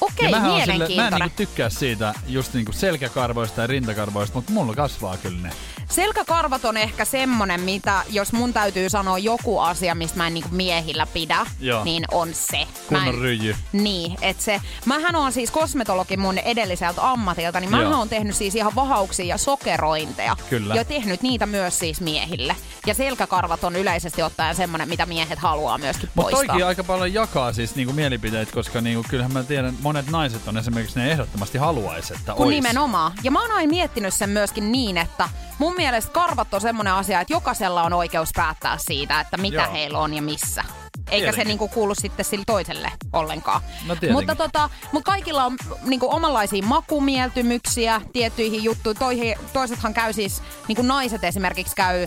Okei, Ja on sille, mä en mielenkiintoinen. niinku tykkää siitä just niinku selkäkarvoista ja rintakarvoista, mutta mulla kasvaa kyllä ne. Selkäkarvat on ehkä semmonen, mitä jos mun täytyy sanoa joku asia, mistä mä en niinku miehillä pidä, Joo. niin on se. Kunnon en- ryijy. Niin, että se, mähän on siis kosmetologi mun edelliseltä ammatilta, niin mähän on tehnyt siis ihan vahauksia ja sokerointeja. Kyllä. Ja tehnyt niitä myös siis miehille. Ja selkäkarvat on yleisesti ottaen semmonen, mitä miehet haluaa myöskin Mutta poistaa. toikin aika paljon jakaa siis niinku mielipiteitä, koska niinku, kyllähän mä tiedän, monet naiset on esimerkiksi ne ehdottomasti haluaisi, että Kun ois. nimenomaan. Ja mä oon aina miettinyt sen myöskin niin, että mun mielestä karvat on semmonen asia, että jokaisella on oikeus päättää siitä, että mitä Joo. heillä on ja missä. Eikä se Tietenkin. niinku kuulu sitten sille toiselle ollenkaan. No tietenkin. mutta, tota, mutta kaikilla on niinku omanlaisia makumieltymyksiä tiettyihin juttuihin. Toihin, toisethan käy siis, niinku naiset esimerkiksi käy ö,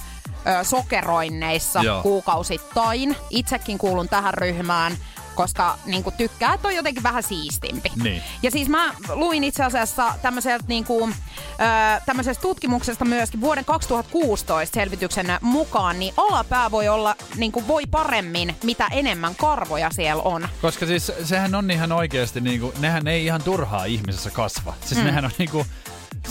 sokeroinneissa Joo. kuukausittain. Itsekin kuulun tähän ryhmään koska niinku tykkää, että on jotenkin vähän siistimpi. Niin. Ja siis mä luin itse asiassa tämmöiseltä niinku, ö, tämmöisestä tutkimuksesta myöskin vuoden 2016 selvityksen mukaan, niin alapää voi olla, niinku voi paremmin, mitä enemmän karvoja siellä on. Koska siis sehän on ihan oikeasti, niinku, nehän ei ihan turhaa ihmisessä kasva. Siis mm. nehän on niinku,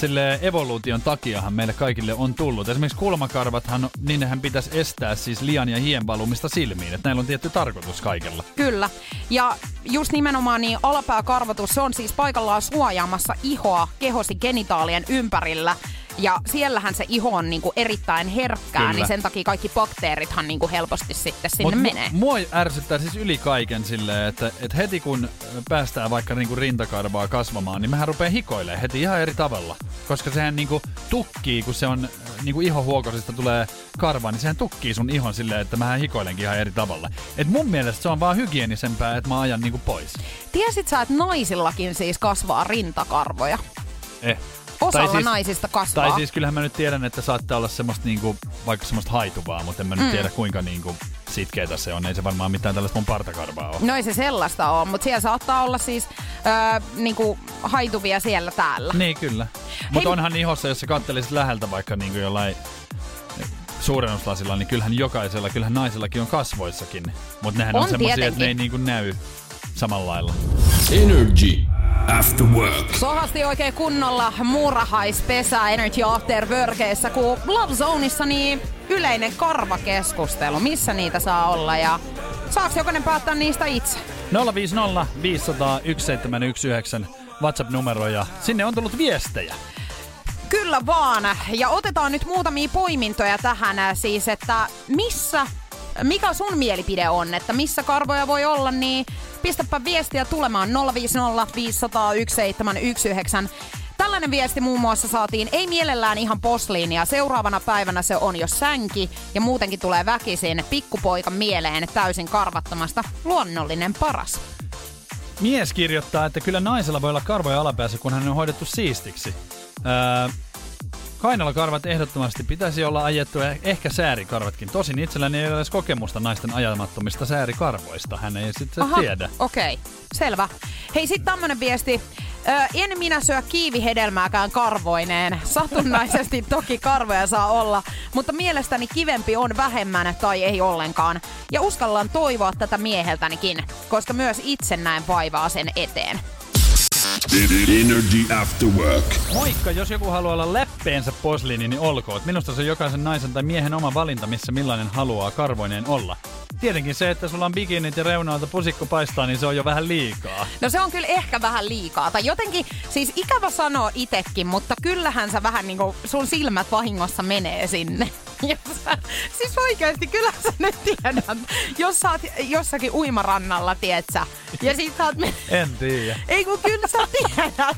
sille evoluution takiahan meille kaikille on tullut. Esimerkiksi kulmakarvathan, niin nehän pitäisi estää siis lian ja hien valumista silmiin. Että näillä on tietty tarkoitus kaikella. Kyllä. Ja just nimenomaan niin alapääkarvotus, se on siis paikallaan suojaamassa ihoa kehosi genitaalien ympärillä. Ja siellähän se iho on niinku erittäin herkkää, Kyllä. niin sen takia kaikki bakteerithan niinku helposti sitten sinne Mut mu- menee. Mua ärsyttää siis yli kaiken silleen, että, että heti kun päästään vaikka niinku rintakarvaa kasvamaan, niin mehän rupeaa hikoilemaan heti ihan eri tavalla. Koska sehän niinku tukkii, kun se on niinku ihohuokosista tulee karva, niin sehän tukkii sun ihon silleen, että mähän hikoilenkin ihan eri tavalla. Et mun mielestä se on vaan hygienisempää, että mä ajan niinku pois. Tiesit sä, että naisillakin siis kasvaa rintakarvoja? Eh. Osalla Tai siis- naisista kasvaa. Tai siis kyllähän mä nyt tiedän, että saattaa olla semmoista niinku, vaikka semmoista haituvaa, mutta en mä nyt tiedä kuinka niinku sitkeätä se on. Ei se varmaan mitään tällaista mun partakarvaa ole. No ei se sellaista ole, mutta siellä saattaa olla siis öö, niinku haituvia siellä täällä. Niin, kyllä. Mutta onhan ihossa, jos sä kattelisit läheltä vaikka niin jollain suurennuslasilla, niin kyllähän jokaisella, kyllähän naisillakin on kasvoissakin. Mutta nehän on, On semmoisia, että ne ei niinku näy samalla lailla. Energy After Work. Sohasti oikein kunnolla muurahaispesä Energy After Workeissa, kun Love Zoneissa niin yleinen karvakeskustelu. Missä niitä saa olla ja saaks jokainen päättää niistä itse? 050 500 1719 WhatsApp-numero ja sinne on tullut viestejä. Kyllä vaan. Ja otetaan nyt muutamia poimintoja tähän äh, siis, että missä, mikä sun mielipide on, että missä karvoja voi olla, niin pistäpä viestiä tulemaan 050 500 1719. Tällainen viesti muun muassa saatiin, ei mielellään ihan posliinia. Seuraavana päivänä se on jo sänki ja muutenkin tulee väkisin pikkupoika mieleen täysin karvattomasta. Luonnollinen paras. Mies kirjoittaa, että kyllä naisella voi olla karvoja alapäässä, kun hän on hoidettu siistiksi. Öö, Kainalokarvat ehdottomasti pitäisi olla ajettu ja ehkä säärikarvatkin. Tosin itselläni ei ole edes kokemusta naisten ajamattomista säärikarvoista. Hän ei sitten tiedä. Okei, okay. selvä. Hei, sitten tämmönen viesti. Ö, en minä syö kiivihedelmääkään karvoineen. Satunnaisesti *laughs* toki karvoja saa olla, mutta mielestäni kivempi on vähemmän tai ei ollenkaan. Ja uskallan toivoa tätä mieheltänikin, koska myös itse näen vaivaa sen eteen. Energy After Work. Moikka, jos joku haluaa olla läppeensä posliini, niin olkoon. Minusta se on jokaisen naisen tai miehen oma valinta, missä millainen haluaa karvoineen olla. Tietenkin se, että sulla on bikinit ja reunalta pusikko paistaa, niin se on jo vähän liikaa. No se on kyllä ehkä vähän liikaa. Tai jotenkin, siis ikävä sanoa itekin, mutta kyllähän sä vähän niinku, sun silmät vahingossa menee sinne. *laughs* Sä, siis oikeesti, kyllä sä nyt tiedät, jos sä oot jossakin uimarannalla, tiedät sä, ja sit sä oot men- En tiedä. Ei kun kyllä sä tiedät.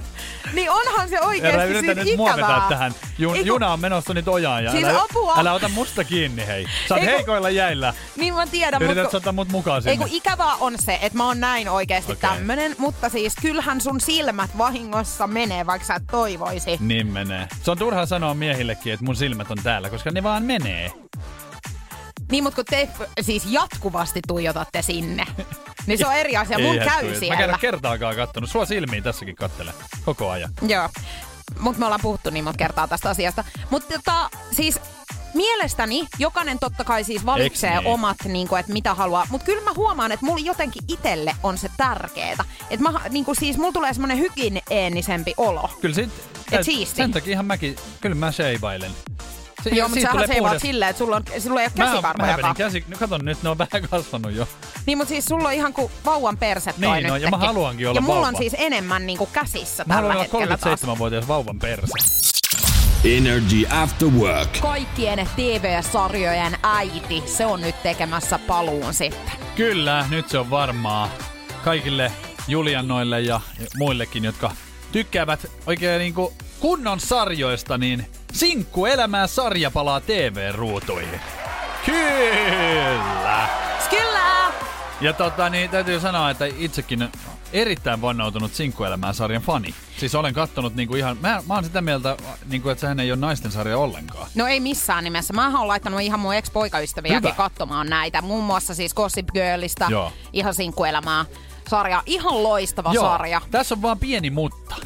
Niin onhan se Älä oikeesti yritä siinä nyt ikävää. tähän. Jun, Ei kun- juna on menossa nyt ojaan ja Siis älä, apua. älä ota musta kiinni, hei. Sä oot Ei kun- heikoilla jäillä. Niin mä tiedän, Yrität mutta... ottaa mut mukaan sinne. kun ikävää on se, että mä oon näin oikeasti okay. tämmönen, mutta siis kyllähän sun silmät vahingossa menee, vaikka sä et toivoisi. Niin menee. Se on turha sanoa miehillekin, että mun silmät on täällä, koska ne vaan menee. Niin, mutta kun te siis jatkuvasti tuijotatte sinne, niin se on eri asia. Mun käy tuijota. Mä en siellä. ole kertaakaan kattonut. Sua silmiin tässäkin kattele. Koko ajan. Joo. Mutta me ollaan puhuttu niin monta kertaa tästä asiasta. Mutta tota, siis mielestäni jokainen totta kai siis valitsee Eiks niin? omat, niin kuin, että mitä haluaa. Mutta kyllä mä huomaan, että mulla jotenkin itselle on se tärkeetä. Että mä, niin kuin siis, mulla tulee semmoinen hygieenisempi olo. Kyllä sit, Et siisti. sen takia ihan mäkin, kyllä mä sheivailen. Se, Joo, mutta siitä sähän tulee seivaat puhdas- silleen, että sulla, on, sulla ei ole Mä, mä häpetin käsi, no katon nyt, ne on vähän kasvanut jo. Niin, mutta siis sulla on ihan kuin vauvan perse toi Niin, no, ja mä haluankin olla Ja mulla on siis enemmän niin kuin käsissä Mä tällä haluan olla hetkellä taas. 37-vuotias vauvan perse. Energy After Work. Kaikkien TV-sarjojen äiti, se on nyt tekemässä paluun sitten. Kyllä, nyt se on varmaa kaikille Juliannoille ja muillekin, jotka tykkäävät oikein niinku kunnon sarjoista, niin Sinkku elämää sarja palaa TV-ruutuihin. Kyllä! Kyllä! Ja tota, niin täytyy sanoa, että itsekin erittäin vannoutunut Sinkkuelämää sarjan fani. Siis olen kattonut niinku ihan, mä, mä oon sitä mieltä, niinku, että sehän ei ole naisten sarja ollenkaan. No ei missään nimessä. Mä oon laittanut ihan mun ex-poikaystäviäkin katsomaan näitä. Muun muassa siis Gossip Girlista, Joo. ihan sinkkuelämää sarja. Ihan loistava sarja. Tässä on vaan pieni mutta.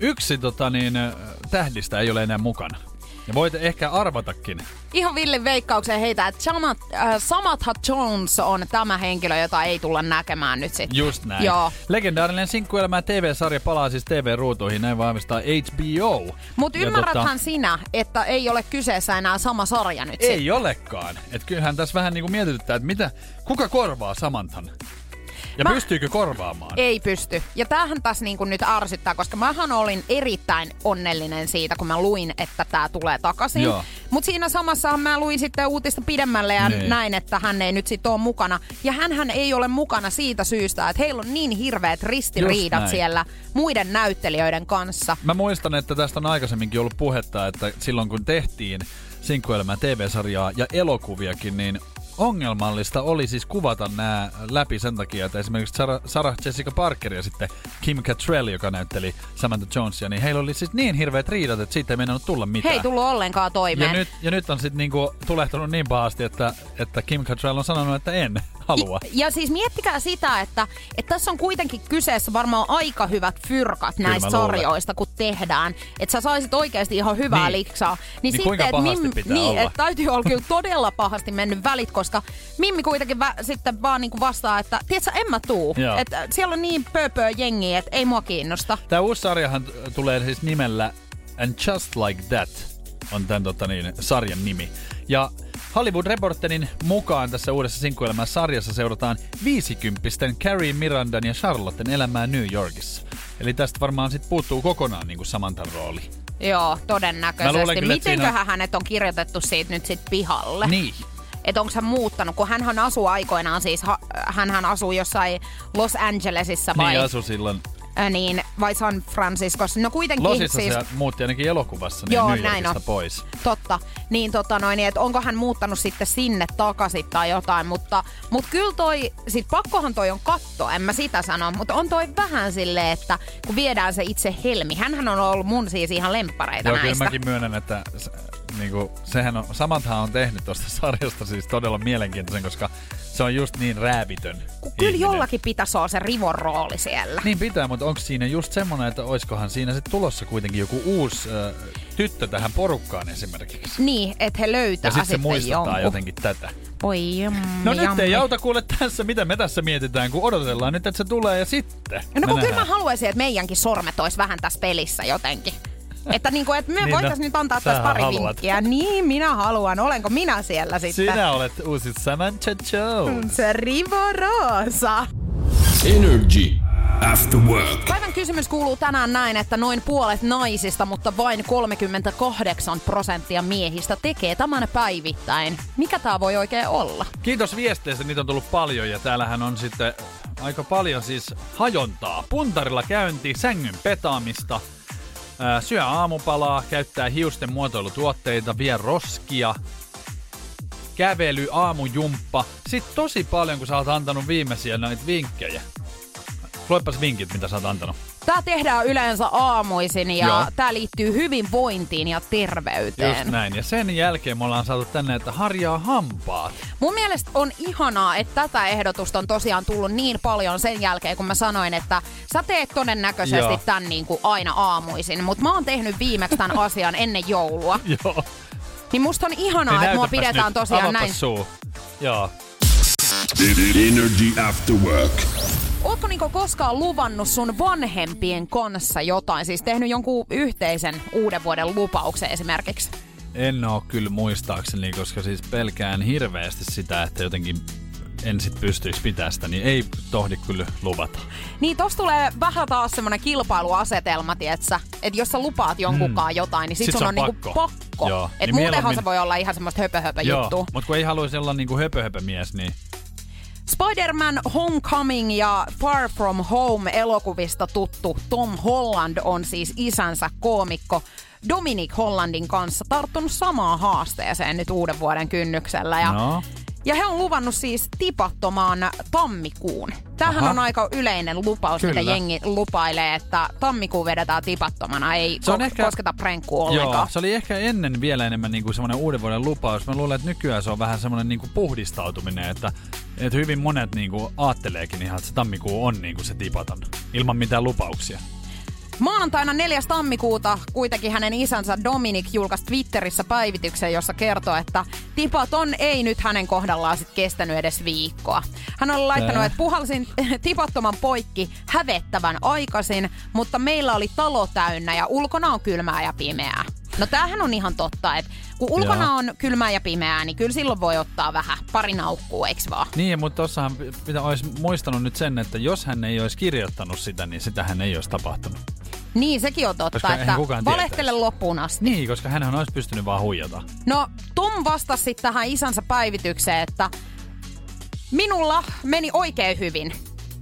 Yksi tota, niin, äh, tähdistä ei ole enää mukana. Ja voit ehkä arvatakin. Ihan villin veikkauksen heitä, että Samat, äh, Samatha Jones on tämä henkilö, jota ei tulla näkemään nyt sitten. Just näin. Joo. Legendaarinen Sinkkuelämää TV-sarja palaa siis TV-ruutuihin, näin vahvistaa HBO. Mutta ymmärräthän sinä, että ei ole kyseessä enää sama sarja nyt sit. Ei olekaan. Et kyllähän tässä vähän niinku mietityttää, että mitä, kuka korvaa Samanthan? Ja Mä- pystyykö korvaamaan? Ei pysty. Ja tämähän tässä niin kuin nyt ärsyttää, koska mähän olin erittäin onnellinen siitä, kun mä luin, että tämä tulee takaisin. Mutta siinä samassahan mä luin sitten uutista pidemmälle ja Niin. näin, että hän ei nyt sitten ole mukana. Ja hän ei ole mukana siitä syystä, että heillä on niin hirveät ristiriidat siellä muiden näyttelijöiden kanssa. Mä muistan, että tästä on aikaisemminkin ollut puhetta, että silloin kun tehtiin Sinkkuelämää TV-sarjaa ja elokuviakin, niin ongelmallista oli siis kuvata nämä läpi sen takia, että esimerkiksi Sarah, Sarah Jessica Parker ja sitten Kim Cattrall, joka näytteli Samantha Jonesia, niin heillä oli siis niin hirveät riidat, että siitä ei mennä tulla mitään. He ei tullut ollenkaan ja toimeen. nyt, ja nyt on sitten niinku tulehtunut niin pahasti, että, että Kim Cattrall on sanonut, että en halua. Ja, ja siis miettikää sitä, että, että tässä on kuitenkin kyseessä varmaan aika hyvät fyrkat näistä sarjoista, kun tehdään. Että sä saisit oikeasti ihan hyvää Niin. liksaa. Niin kuinka et pahasti pitää niin, olla? Et täytyy olla kyllä todella pahasti mennyt välit, koska Mimmi kuitenkin vä, sitten vaan niinku vastaa, että tiedätkö, en mä tuu. Joo. Että siellä on niin pöpöä jengiä, että ei mua kiinnosta. Tämä uusi sarjahan tulee siis nimellä And Just Like That on tämän tota niin, sarjan nimi. Ja Hollywood Reporterin mukaan tässä uudessa Sinkkuelämän sarjassa seurataan 50 Carrie Mirandan ja Charlotten elämää New Yorkissa. Eli tästä varmaan sit puuttuu kokonaan niin kuin Samantan rooli. Joo, Mä todennäköisesti. luulen kyllä, että Mitenköhän siinä- hänet on kirjoitettu siitä nyt sit pihalle? Niin. että onko hän muuttanut, kun hän asuu aikoinaan siis, ha, hänhän asuu jossain Los Angelesissa vai Niin asui silloin. Niin, vai San Franciscossa. No kuitenkin Losissa siis... se muutti ainakin elokuvassa niin Joo, näin on. pois. Totta. Niin tota noin, että onko hän muuttanut sitten sinne takaisin tai jotain, mutta, mutta kyllä toi, sit pakkohan toi on katto, en mä sitä sano, mutta on toi vähän silleen, että kun viedään se itse Helmi, hänhän on ollut mun siis ihan lemppareita Joo, kyllä näistä. mäkin myönnän, että s- niinku, sehän on, Samantha on tehnyt tuosta sarjasta siis todella mielenkiintoisen, koska se on just niin räävitön Kun kyllä ihminen. jollakin pitäisi olla se Rivon rooli siellä. Niin pitää, mutta onko siinä just semmonen, että oiskohan siinä sitten tulossa kuitenkin joku uusi äh, tyttö tähän porukkaan esimerkiksi? Niin, että he löytää Ja sitten se muistetaan jonkun. jotenkin tätä. Oi jammi, No nyt jammi. ei auta kuule tässä, mitä me tässä mietitään, kun odotellaan nyt, että se tulee ja sitten. No kun kyllä mä haluaisin, että meidänkin sormet olisi vähän tässä pelissä jotenkin. Että niinku, että me Niin, niin no, voitaisiin nyt antaa tässä pari haluat. vinkkiä. Niin, minä haluan. Olenko minä siellä sitten? Sinä olet uusi Samantha Jones. Se Rivo Rosa. Energy After Work. Päivän kysymys kuuluu tänään näin, että noin puolet naisista, mutta vain 38 prosenttia miehistä tekee tämän päivittäin. Mikä tämä voi oikein olla? Kiitos viesteistä, niitä on tullut paljon ja täällähän on sitten aika paljon siis hajontaa. Puntarilla käynti, sängyn petaamista, syö aamupalaa, käyttää hiusten muotoilutuotteita, vie roskia, kävely, aamujumppa. Sitten tosi paljon, kun sä oot antanut viimeisiä näitä vinkkejä. Luepas vinkit, mitä sä oot antanut. Tämä tehdään yleensä aamuisin ja tämä liittyy hyvinvointiin ja terveyteen. Just näin. Ja sen jälkeen me ollaan saatu tänne, että harjaa hampaat. Mun mielestä on ihanaa, että tätä ehdotusta on tosiaan tullut niin paljon sen jälkeen, kun mä sanoin, että sä teet todennäköisesti Joo. tän niin kuin aina aamuisin, mutta mä oon tehnyt viimeksi tämän *laughs* asian ennen joulua. Joo. Niin musta on ihanaa, Niin että mua pidetään nyt. tosiaan Avaapas näin. suu. Joo. Energy After Work. Ootko niinku koskaan luvannut sun vanhempien kanssa jotain? Siis tehnyt jonkun yhteisen uuden vuoden lupauksen esimerkiksi? En oo kyllä muistaakseni, koska siis pelkään hirveästi sitä, että jotenkin en sit pystyisi pitää sitä, niin ei tohdi kyllä luvata. Niin tossa tulee vähän taas semmonen kilpailuasetelma, tietsä? Että jos sä lupaat jonkunkaan jotain, niin sit, Sit sun se on, on niinku pakko. pakko. Joo. Et Niin muutenhan mieluummin- se voi olla ihan semmoista höpö, höpö Joo, juttua. mutta kun ei haluaisi olla niinku höpö, höpö mies, niin Spider-Man Homecoming ja Far From Home elokuvista tuttu Tom Holland on siis isänsä koomikko Dominic Hollandin kanssa tarttunut samaan haasteeseen nyt uuden vuoden kynnyksellä. Ja, no. Ja he on luvannut siis tipattomaan tammikuun. Tämähän Aha. on aika yleinen lupaus, Kyllä. mitä jengi lupailee, että tammikuun vedetään tipattomana, ei Se on ko- ehkä- kosketa prenkkua Joo, ollenkaan. se oli ehkä ennen vielä enemmän niinku semmoinen uuden vuoden lupaus. Mä luulen, että nykyään se on vähän semmoinen niinku puhdistautuminen, että, että hyvin monet niinku ajatteleekin ihan, että se tammikuu on niinku se tipaton, ilman mitään lupauksia. Maanantaina 4. tammikuuta kuitenkin hänen isänsä Dominic julkaisi Twitterissä päivityksen, jossa kertoo, että tipaton ei nyt hänen kohdallaan sit kestänyt edes viikkoa. Hän on laittanut, että puhalsin *laughs* tipattoman poikki hävettävän aikaisin, mutta meillä oli talo täynnä ja ulkona on kylmää ja pimeää. No tämähän on ihan totta, että kun ulkona Joo. on kylmää ja pimeää, niin kyllä silloin voi ottaa vähän pari naukkuu, eiks vaan? Niin, mutta tossahan mitä olisi muistanut nyt sen, että jos hän ei olisi kirjoittanut sitä, niin sitähän ei olisi tapahtunut. Niin, sekin on totta, Koska että valehtele tietäisi. loppuun asti. Niin, koska hän olisi pystynyt vaan huijata. No, Tom vastasi sit tähän isänsä päivitykseen, että minulla meni oikein hyvin.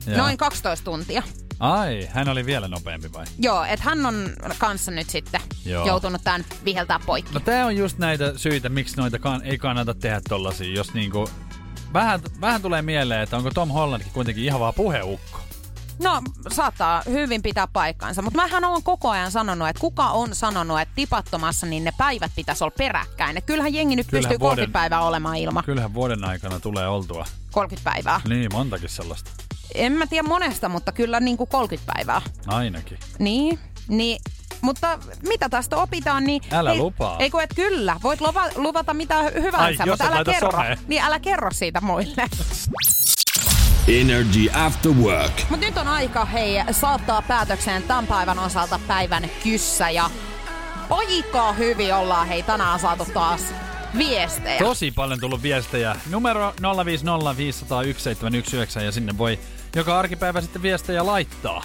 Joo. Noin 12 tuntia. Ai, hän oli vielä nopeampi vai? Joo, että hän on kanssa nyt sitten Joo. joutunut tämän viheltää poikki. No tää on just näitä syitä, miksi noita kan- ei kannata tehdä tollasia, jos niinku... Vähän, vähän tulee mieleen, että onko Tom Hollandkin kuitenkin ihan vaan puheukko. No, saattaa hyvin pitää paikkansa, mutta mähän olen koko ajan sanonut, että kuka on sanonut, että tipattomassa niin ne päivät pitäisi olla peräkkäin. Et kyllähän jengi nyt Kyllähän pystyy vuoden- 30 päivää olemaan ilman Kyllähän vuoden aikana tulee oltua. 30 päivää. Niin, montakin sellaista. En mä tiedä monesta, mutta kyllä niin kuin 30 päivää. Ainakin. Niin, niin mutta mitä tästä opitaan, niin... Älä ei, lupaa. Ei kun et kyllä, voit luva, luvata mitä hyvänsä, Ai, jos mutta älä laita kerro. someen. Niin älä kerro siitä muille. Energy After Work. Mutta nyt on aika, hei, saattaa päätökseen tämän päivän osalta päivän kyssä ja aika hyvin ollaan, hei, tänään saatu taas viestejä. Tosi paljon tullut viestejä. Numero 050501719 ja sinne voi joka arkipäivä sitten viestejä laittaa.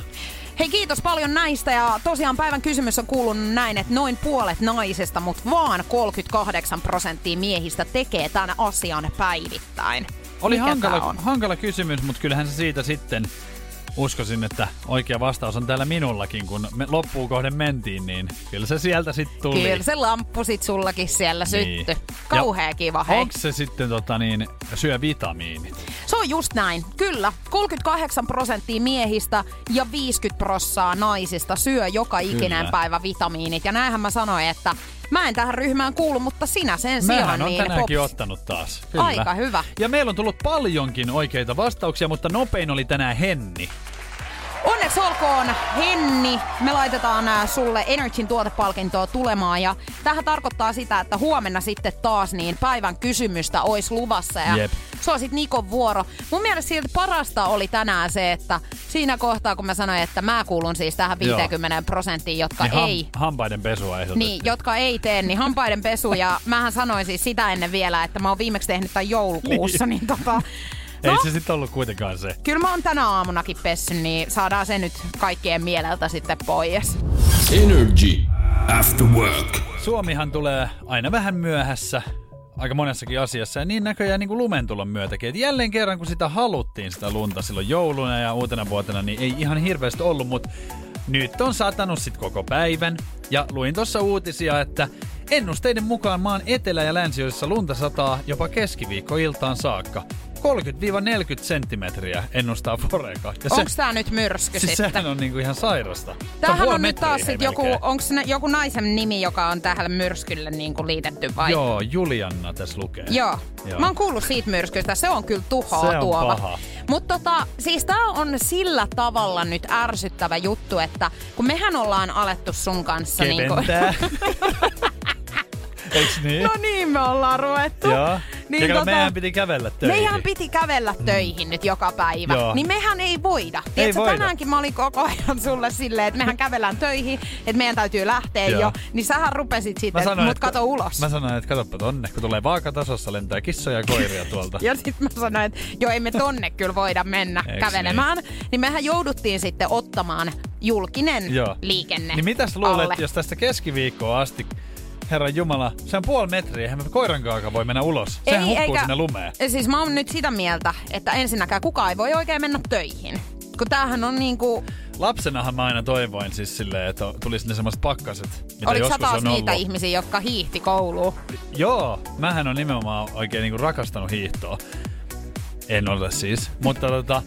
Hei, kiitos paljon näistä ja tosiaan päivän kysymys on kuulunut näin, että noin puolet naisista, mutta vaan 38 prosenttia miehistä tekee tämän asian päivittäin. Oli Mikä hankala, on? hankala kysymys, mutta kyllähän se siitä sitten uskoisin, että oikea vastaus on täällä minullakin, kun me loppuun kohden mentiin, niin kyllä se sieltä sitten tuli. Kyllä se lamppu sit sullakin siellä Niin. sytty. Kauhea Ja kiva, hei. Onko se sitten tota niin, syö vitamiinit? Se on just näin. Kyllä. 38 prosenttia miehistä ja 50 prossaa naisista syö joka ikinen Kyllä. päivä vitamiinit. Ja näinhän mä sanoin, että mä en tähän ryhmään kuulu, mutta sinä sen sijaan Mähän on niin tänäänkin pops. ottanut taas. Aika hyvä. Ja meillä on tullut paljonkin oikeita vastauksia, mutta nopein oli tänään Henni. Onneksi olkoon Henni. Me laitetaan ää, sulle Energyn tuotepalkintoa tulemaan ja tähän tarkoittaa sitä, että huomenna sitten taas niin päivän kysymystä olisi luvassa ja Jep. se on sitten Nikon vuoro. Mun mielestä siltä parasta oli tänään se, että siinä kohtaa kun mä sanoin, että mä kuulun siis tähän Joo. 50 prosenttiin, jotka Niin ham- ei hampaiden pesua ehdotettiin. niin, jotka ei tee, niin hampaiden pesu. Ja *laughs* mähän sanoin siis sitä ennen vielä, että mä oon viimeksi tehnyt tämän joulukuussa. Niin, tota, Ei no, se sitten ollut kuitenkaan se. kyllä mä oon tänä aamunakin pessy, niin saadaan se nyt kaikkien mieleltä sitten pois. Energy After Work. Suomihan tulee aina vähän myöhässä aika monessakin asiassa ja niin näköjään niin kuin lumentulon myötäkin. Et jälleen kerran kun sitä haluttiin sitä lunta silloin jouluna ja uutena vuotena, niin ei ihan hirveästi ollut, mutta nyt on satanut sit koko päivän. Ja luin tuossa uutisia, että ennusteiden mukaan maan etelä- ja länsiosissa lunta sataa jopa keskiviikkoiltaan saakka. 30-40 senttimetriä ennustaa Foreka. Ja Onko tää nyt myrsky siis sitten? sehän on niinku ihan sairasta. Tämähän puoli on nyt taas sit joku, onko joku naisen nimi, joka on tähän myrskylle niin kuin liitetty vai? Joo, Julianna tässä lukee. Joo. Joo. Mä oon kuullut siitä myrskystä. Se on kyllä tuhoa Se on tuova. paha. Mutta tota, siis tää on sillä tavalla nyt ärsyttävä juttu, että kun mehän ollaan alettu sun kanssa niinku... Keventää. *laughs* Eiks niin? No niin me ollaan ruvettu. Joo. Niin tota- meidän piti kävellä töihin. Meidän piti kävellä töihin nyt joka päivä. Joo. Niin mehän ei voida. Tiedätkö, voida. tänäänkin mä olin koko ajan sulle silleen, että mehän kävellään töihin, että meidän täytyy lähteä Joo. jo. Niin sähän rupesit sitten, että mut kato ulos. Mä sanoin, että katoppa tonne, kun tulee vaakatasossa, lentää kissoja ja koiria tuolta. *laughs* Ja sitten mä sanoin, että joo, ei me tonne kyllä voida mennä Eiks kävelemään. Niin? mehän jouduttiin sitten ottamaan julkinen Joo. liikenne Niin mitäs luulet, alle. jos tästä keskiviikkoa asti, Herran Jumala, se on puoli metriä, eihän me koiran kanssa voi mennä ulos. Sehän hukkuu sinne lumeen. Siis mä oon nyt sitä mieltä, että ensinnäkään kukaan ei voi oikein mennä töihin. Kun tämähän on niinku... Lapsenahan mä aina toivoin siis silleen, että tulisi ne semmoiset pakkaset, mitä Oliko joskus taas on niitä ollut. ihmisiä, jotka hiihti kouluun? Joo, mähän on nimenomaan oikein niinku rakastanut hiihtoa. En ole siis. Mutta tota,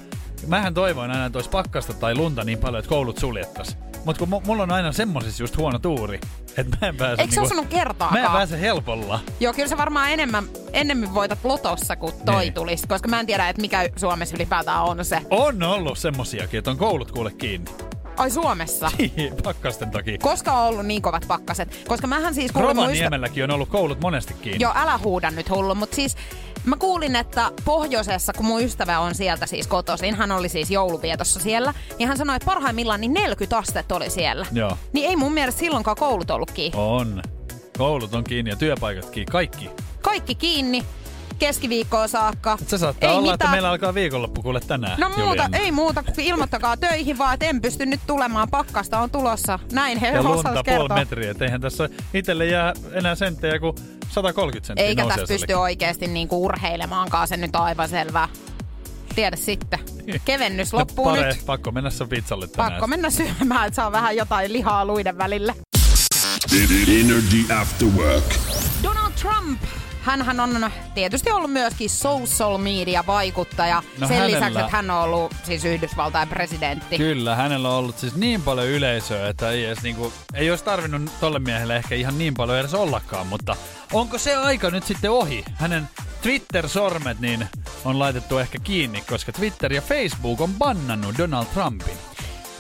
mähän toivoin aina, että olisi pakkasta tai lunta niin paljon, että koulut suljettas. Mutta kun mu- mulla on aina semmosissa just huono tuuri, että mä en pääse... Eikö se osunut kertaakaan? Mä en pääse helpolla. Joo, kyllä sä varmaan enemmän, enemmän voitat lotossa, kun toi Niin. tulisi. Koska mä en tiedä, että mikä Suomessa ylipäätään on se. On ollut semmosiakin, että on koulut kuule kiinni. Ai Suomessa? *laughs* Pakkasten takia. Koska on ollut niin kovat pakkaset? Koska mähän siis kuulin muista... Rovaniemelläkin on ollut koulut monesti kiinni. Joo, älä huuda nyt hullu, mutta siis mä kuulin, että pohjoisessa, kun mun ystävä on sieltä siis kotoisin, hän oli siis jouluvietossa siellä, niin hän sanoi, että parhaimmillaan niin 40 astetta oli siellä. Joo. Niin ei mun mielestä silloinkaan koulut ollut kiinni. On. Koulut on kiinni ja työpaikat kiinni. Kaikki. Kaikki kiinni keskiviikkoon saakka. Se saattaa ei olla, mitään. että meillä alkaa viikonloppu kuule tänään. No muuta, Juliana. ei muuta kuin ilmoittakaa töihin vaan, että en pysty nyt tulemaan. Pakkasta on tulossa. Näin he Ja lunta puoli metriä, et eihän tässä itselle jää enää senttejä kuin 130 senttiä Eikä tässä pysty oikeasti niinku urheilemaankaan, se nyt aivan selvää. Tiedä sitten. *laughs* Kevennys No, loppuu pare, nyt. Pakko mennä se pizzalle tänään. Pakko mennä syömään, että saa vähän jotain lihaa luiden välille. Energy After Work. Donald Trump. Hänhän on tietysti ollut myöskin social media vaikuttaja. No Sen hänellä- lisäksi, että hän on ollut siis Yhdysvaltain presidentti. Kyllä, hänellä on ollut siis niin paljon yleisöä, että ei, edes niinku, ei olisi tarvinnut tolle miehelle ehkä ihan niin paljon edes ollakaan, mutta onko se aika nyt sitten ohi? Hänen Twitter-sormet niin on laitettu ehkä kiinni, koska Twitter ja Facebook on bannannut Donald Trumpin.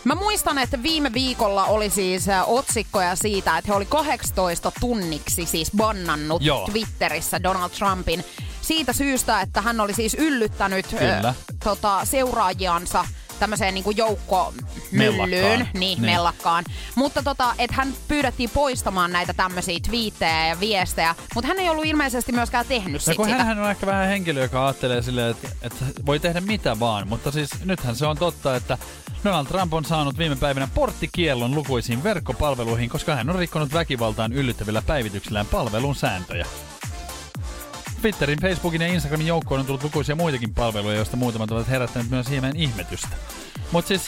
Mä muistan, että viime viikolla oli siis äh, otsikkoja siitä, että he oli 18 tunniksi siis bannannut Joo. Twitterissä Donald Trumpin siitä syystä, että hän oli siis yllyttänyt Kyllä. tota, seuraajiansa tämmöiseen niinku joukkomyllyyn, niin, Niin. mellakkaan. Mutta tota, että hän pyydettiin poistamaan näitä tämmöisiä twiittejä ja viestejä, mutta hän ei ollut ilmeisesti myöskään tehnyt No sit kun sitä. hänhän on ehkä vähän henkilö, joka ajattelee silleen, että, että voi tehdä mitä vaan, mutta siis nythän se on totta, että Donald Trump on saanut viime päivinä porttikiellon lukuisiin verkkopalveluihin, koska hän on rikkonut väkivaltaan yllyttävillä päivityksillään palvelun sääntöjä. Twitterin, Facebookin ja Instagramin joukkoon on tullut lukuisia muitakin palveluja, joista muutamat ovat herättäneet myös hieman ihmetystä. Mutta siis,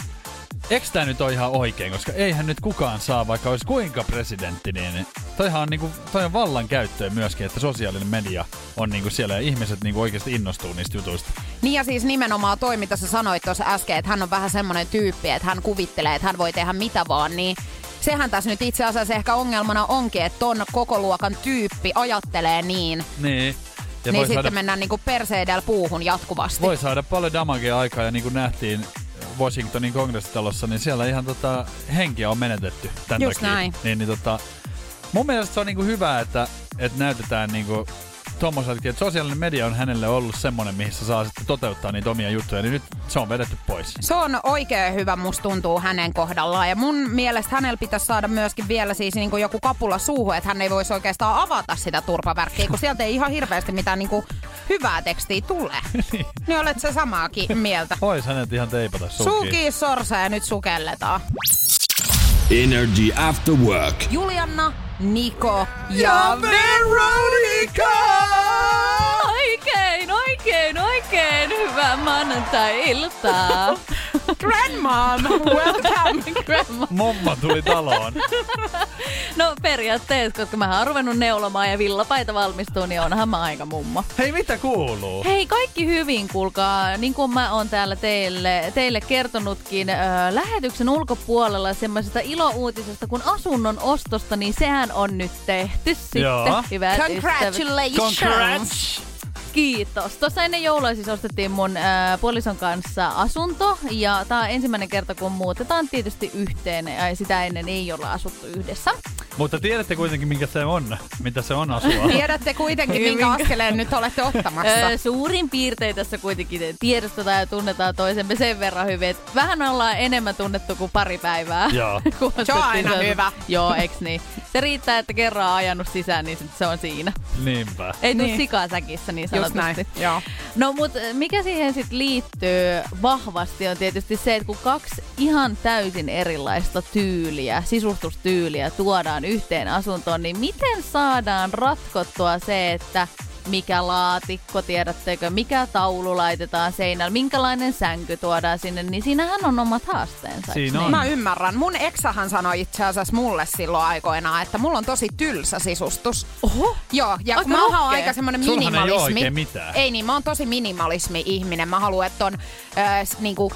eikö tämä nyt ole ihan oikein, koska eihän nyt kukaan saa, vaikka olisi kuinka presidentti, niin toihan on, niinku, toi on vallan käyttöön myöskin, että sosiaalinen media on niinku siellä ja ihmiset niinku oikeasti innostuu niistä jutuista. Niin ja siis nimenomaan toi, mitä sä sanoit tuossa äsken, että hän on vähän semmoinen tyyppi, että hän kuvittelee, että hän voi tehdä mitä vaan, niin sehän tässä nyt itse asiassa ehkä ongelmana onkin, että ton koko luokan tyyppi ajattelee niin, Niin. Ja niin sitten saada, mennään niinku perseidellä puuhun jatkuvasti. voi saada paljon damagea aikaa ja niin kuin nähtiin Washingtonin kongressitalossa, niin siellä ihan tota, henkiä on menetetty tämän Just takia. näin. Niin, niin tota, mun mielestä se on niinku hyvä, että, että näytetään niinku tommoseltakin, että sosiaalinen media on hänelle ollut semmonen, missä saa sitten toteuttaa niitä omia juttuja, niin nyt se on vedetty pois. Se on oikein hyvä, musta tuntuu hänen kohdallaan. Ja mun mielestä hänellä pitäisi saada myöskin vielä siis niin kuin joku kapula suuhun, että hän ei voisi oikeastaan avata sitä turpavärkkiä, kun sieltä ei ihan hirveästi mitään niin kuin hyvää tekstiä tule. *laughs* niin olet sä samaakin mieltä. Vois hänet ihan teipata suukiin. Suki sorsa ja nyt sukelletaan. Energy After Work. Julianna, Niko ja Veronica! Oikein, oikein, oikein hyvää maanantai-iltaa. *laughs* Grandmom, welcome! Grandma. Momma tuli taloon. No periaatteessa, koska mä oon ruvennut neulomaan ja villapaita valmistuu, niin onhan mä aika mummo. Hei, mitä kuuluu? Hei, kaikki hyvin, kuulkaa. Niin kuin mä oon täällä teille, teille kertonutkin äh, lähetyksen ulkopuolella semmoisesta ilouutisesta kuin asunnon ostosta, niin sehän on nyt tehty sitten, Joo. hyvät ystävät. Congratulations! Congrats! Kiitos. Tuossa ennen joulua siis ostettiin mun ää, puolison kanssa asunto ja tää on ensimmäinen kerta kun muutetaan tietysti yhteen ja sitä ennen ei olla asuttu yhdessä. Mutta tiedätte kuitenkin, minkä se on, mitä se on asua. *laughs* Tiedätte kuitenkin, minkä askeleen nyt olette ottamassa. Öö, suurin piirtein tässä kuitenkin tiedostetaan ja tunnetaan toisemme sen verran hyvin, että vähän ollaan enemmän tunnettu kuin pari päivää. Joo. *laughs* Se on aina hyvä. Joo, eks niin? Se riittää, että kerran on ajanut sisään, niin se on siinä. Niinpä. Ei niin. Niin. tuu sikasäkissä niin sanotusti. näin, joo. No mut mikä siihen sitten liittyy vahvasti on tietysti se, että kun kaksi ihan täysin erilaista tyyliä, sisustustyyliä tuodaan yhteen asuntoon, niin miten saadaan ratkottua se, että mikä laatikko, tiedättekö, mikä taulu laitetaan seinällä, minkälainen sänky tuodaan sinne, niin siinähän on omat haasteensa. Siinä niin? on. Mä ymmärrän. Mun eksahan sanoi itse asiassa mulle silloin aikoinaan, että mulla on tosi tylsä sisustus. Oho, Joo, ja Aika kun mä oon aika ei oo minimalismi. oikein mitään. Ei niin, mä oon tosi minimalismi-ihminen. Mä haluan, että on äh, niinku,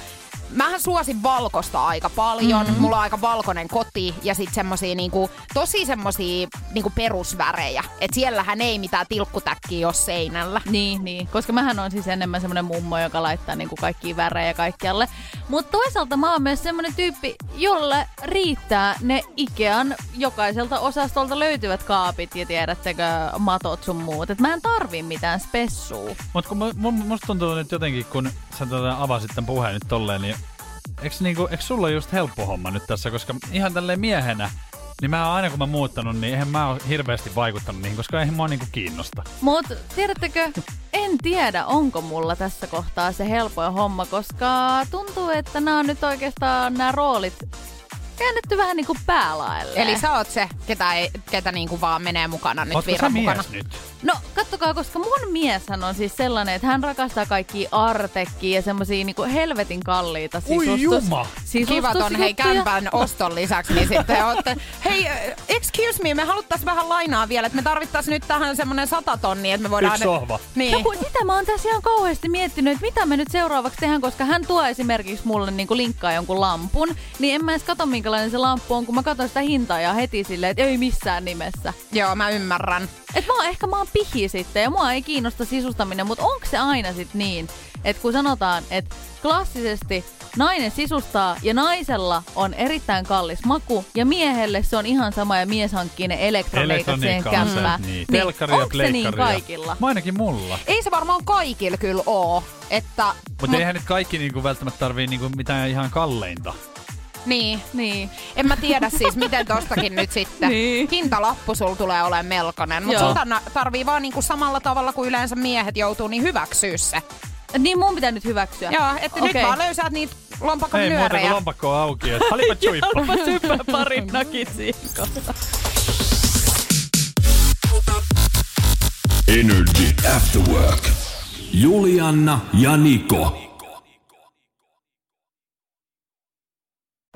Mähän suosin valkosta aika paljon. Mm-hmm. Mulla on aika valkoinen koti ja sitten semmosia niinku, tosi semmosia niinku perusvärejä. Et siellähän ei mitään tilkkutäkkiä ole seinällä. Niin, niin. Koska mähän on siis enemmän semmoinen mummo, joka laittaa niinku kaikkia värejä kaikkialle. Mutta toisaalta mä oon myös semmoinen tyyppi, jolle riittää ne Ikean jokaiselta osastolta löytyvät kaapit ja tiedättekö matot sun muut. Et mä en tarvii mitään spessua. Mutta kun mu- musta tuntuu nyt jotenkin, kun sä tota avasit tämän puheen nyt tolleen, niin eikö niinku, eiks sulla just helppo homma nyt tässä, koska ihan tälleen miehenä, niin mä oon aina kun mä muuttanut, niin eihän mä oo hirveästi vaikuttanut niihin, koska eihän mua niinku kiinnosta. Mut tiedättekö, en tiedä onko mulla tässä kohtaa se helpoin homma, koska tuntuu, että nämä on nyt oikeastaan nämä roolit käännetty vähän niinku päälaelle. Eli sä oot se, ketä, ei, ketä niinku vaan menee mukana nyt Ootko virran mies mukana. nyt? No, kattokaa, koska mun mieshän on siis sellainen, että hän rakastaa kaikkia artekkiä ja semmosia niinku helvetin kalliita Ui sisustus. juma! Kivat on hei kämpän oston lisäksi, niin sitten *laughs* ootte, hei, äh, excuse me, me haluttais vähän lainaa vielä, että me tarvittais nyt tähän semmonen sata tonnia, että me voidaan... Yksi sohva. Niin. No kun sitä mä oon tässä ihan kauheasti miettinyt, että mitä me nyt seuraavaksi tehdään, koska hän tuo esimerkiksi mulle niinku linkkaa jonkun lampun, niin en mä edes kato minkälainen se lamppu on, kun mä katson sitä hintaa ja heti silleen, että ei missään nimessä. Joo, mä ymmärrän. Et mä oon, ehkä mä oon pihi sitten ja mua ei kiinnosta sisustaminen, mutta onko se aina sit niin, että kun sanotaan, että klassisesti nainen sisustaa ja naisella on erittäin kallis maku ja miehelle se on ihan sama ja mies hankkii ne elektroniikat siihen kämpään. niin. Telkkari ja onko se niin kaikilla? Mä ainakin mulla. Ei se varmaan kaikilla kyllä oo, että... Mutta eihän nyt kaikki niinku välttämättä tarvii niinku mitään ihan kalleinta. Niin. Niin. En mä tiedä siis, miten tostakin nyt sitten. Niin. Hintalappu sul tulee olemaan melkoinen, mutta tarna- tarvii vaan niinku samalla tavalla kuin yleensä miehet joutuu, niin hyväksyä se. Niin mun pitää nyt hyväksyä. Joo, että nyt Okei. vaan löysäät niitä lompakon Ei muuta kuin nyörejä. lompakko on auki, halipa *laughs* parin nakit siihen kohtaan. Energy After Work. Julianna ja Niko.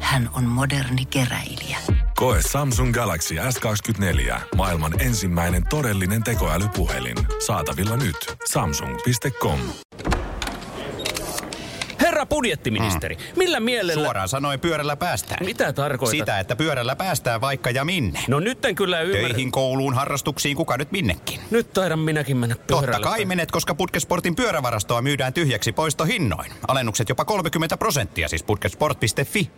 Hän on moderni keräilijä. Koe Samsung Galaxy S24. Maailman ensimmäinen todellinen tekoälypuhelin. Saatavilla nyt. Samsung.com. Herra budjettiministeri, mm. millä mielellä... Suoraan sanoen pyörällä päästään. Mitä tarkoitat? Sitä, että pyörällä päästään vaikka ja minne. No nyt en kyllä ymmärrä. Töihin, kouluun, harrastuksiin, kuka nyt minnekin. Nyt taidan minäkin mennä pyörällä. Totta kai menet, koska Putkesportin pyörävarastoa myydään tyhjäksi poistohinnoin. Alennukset jopa 30 prosenttia, siis putkesport.fi.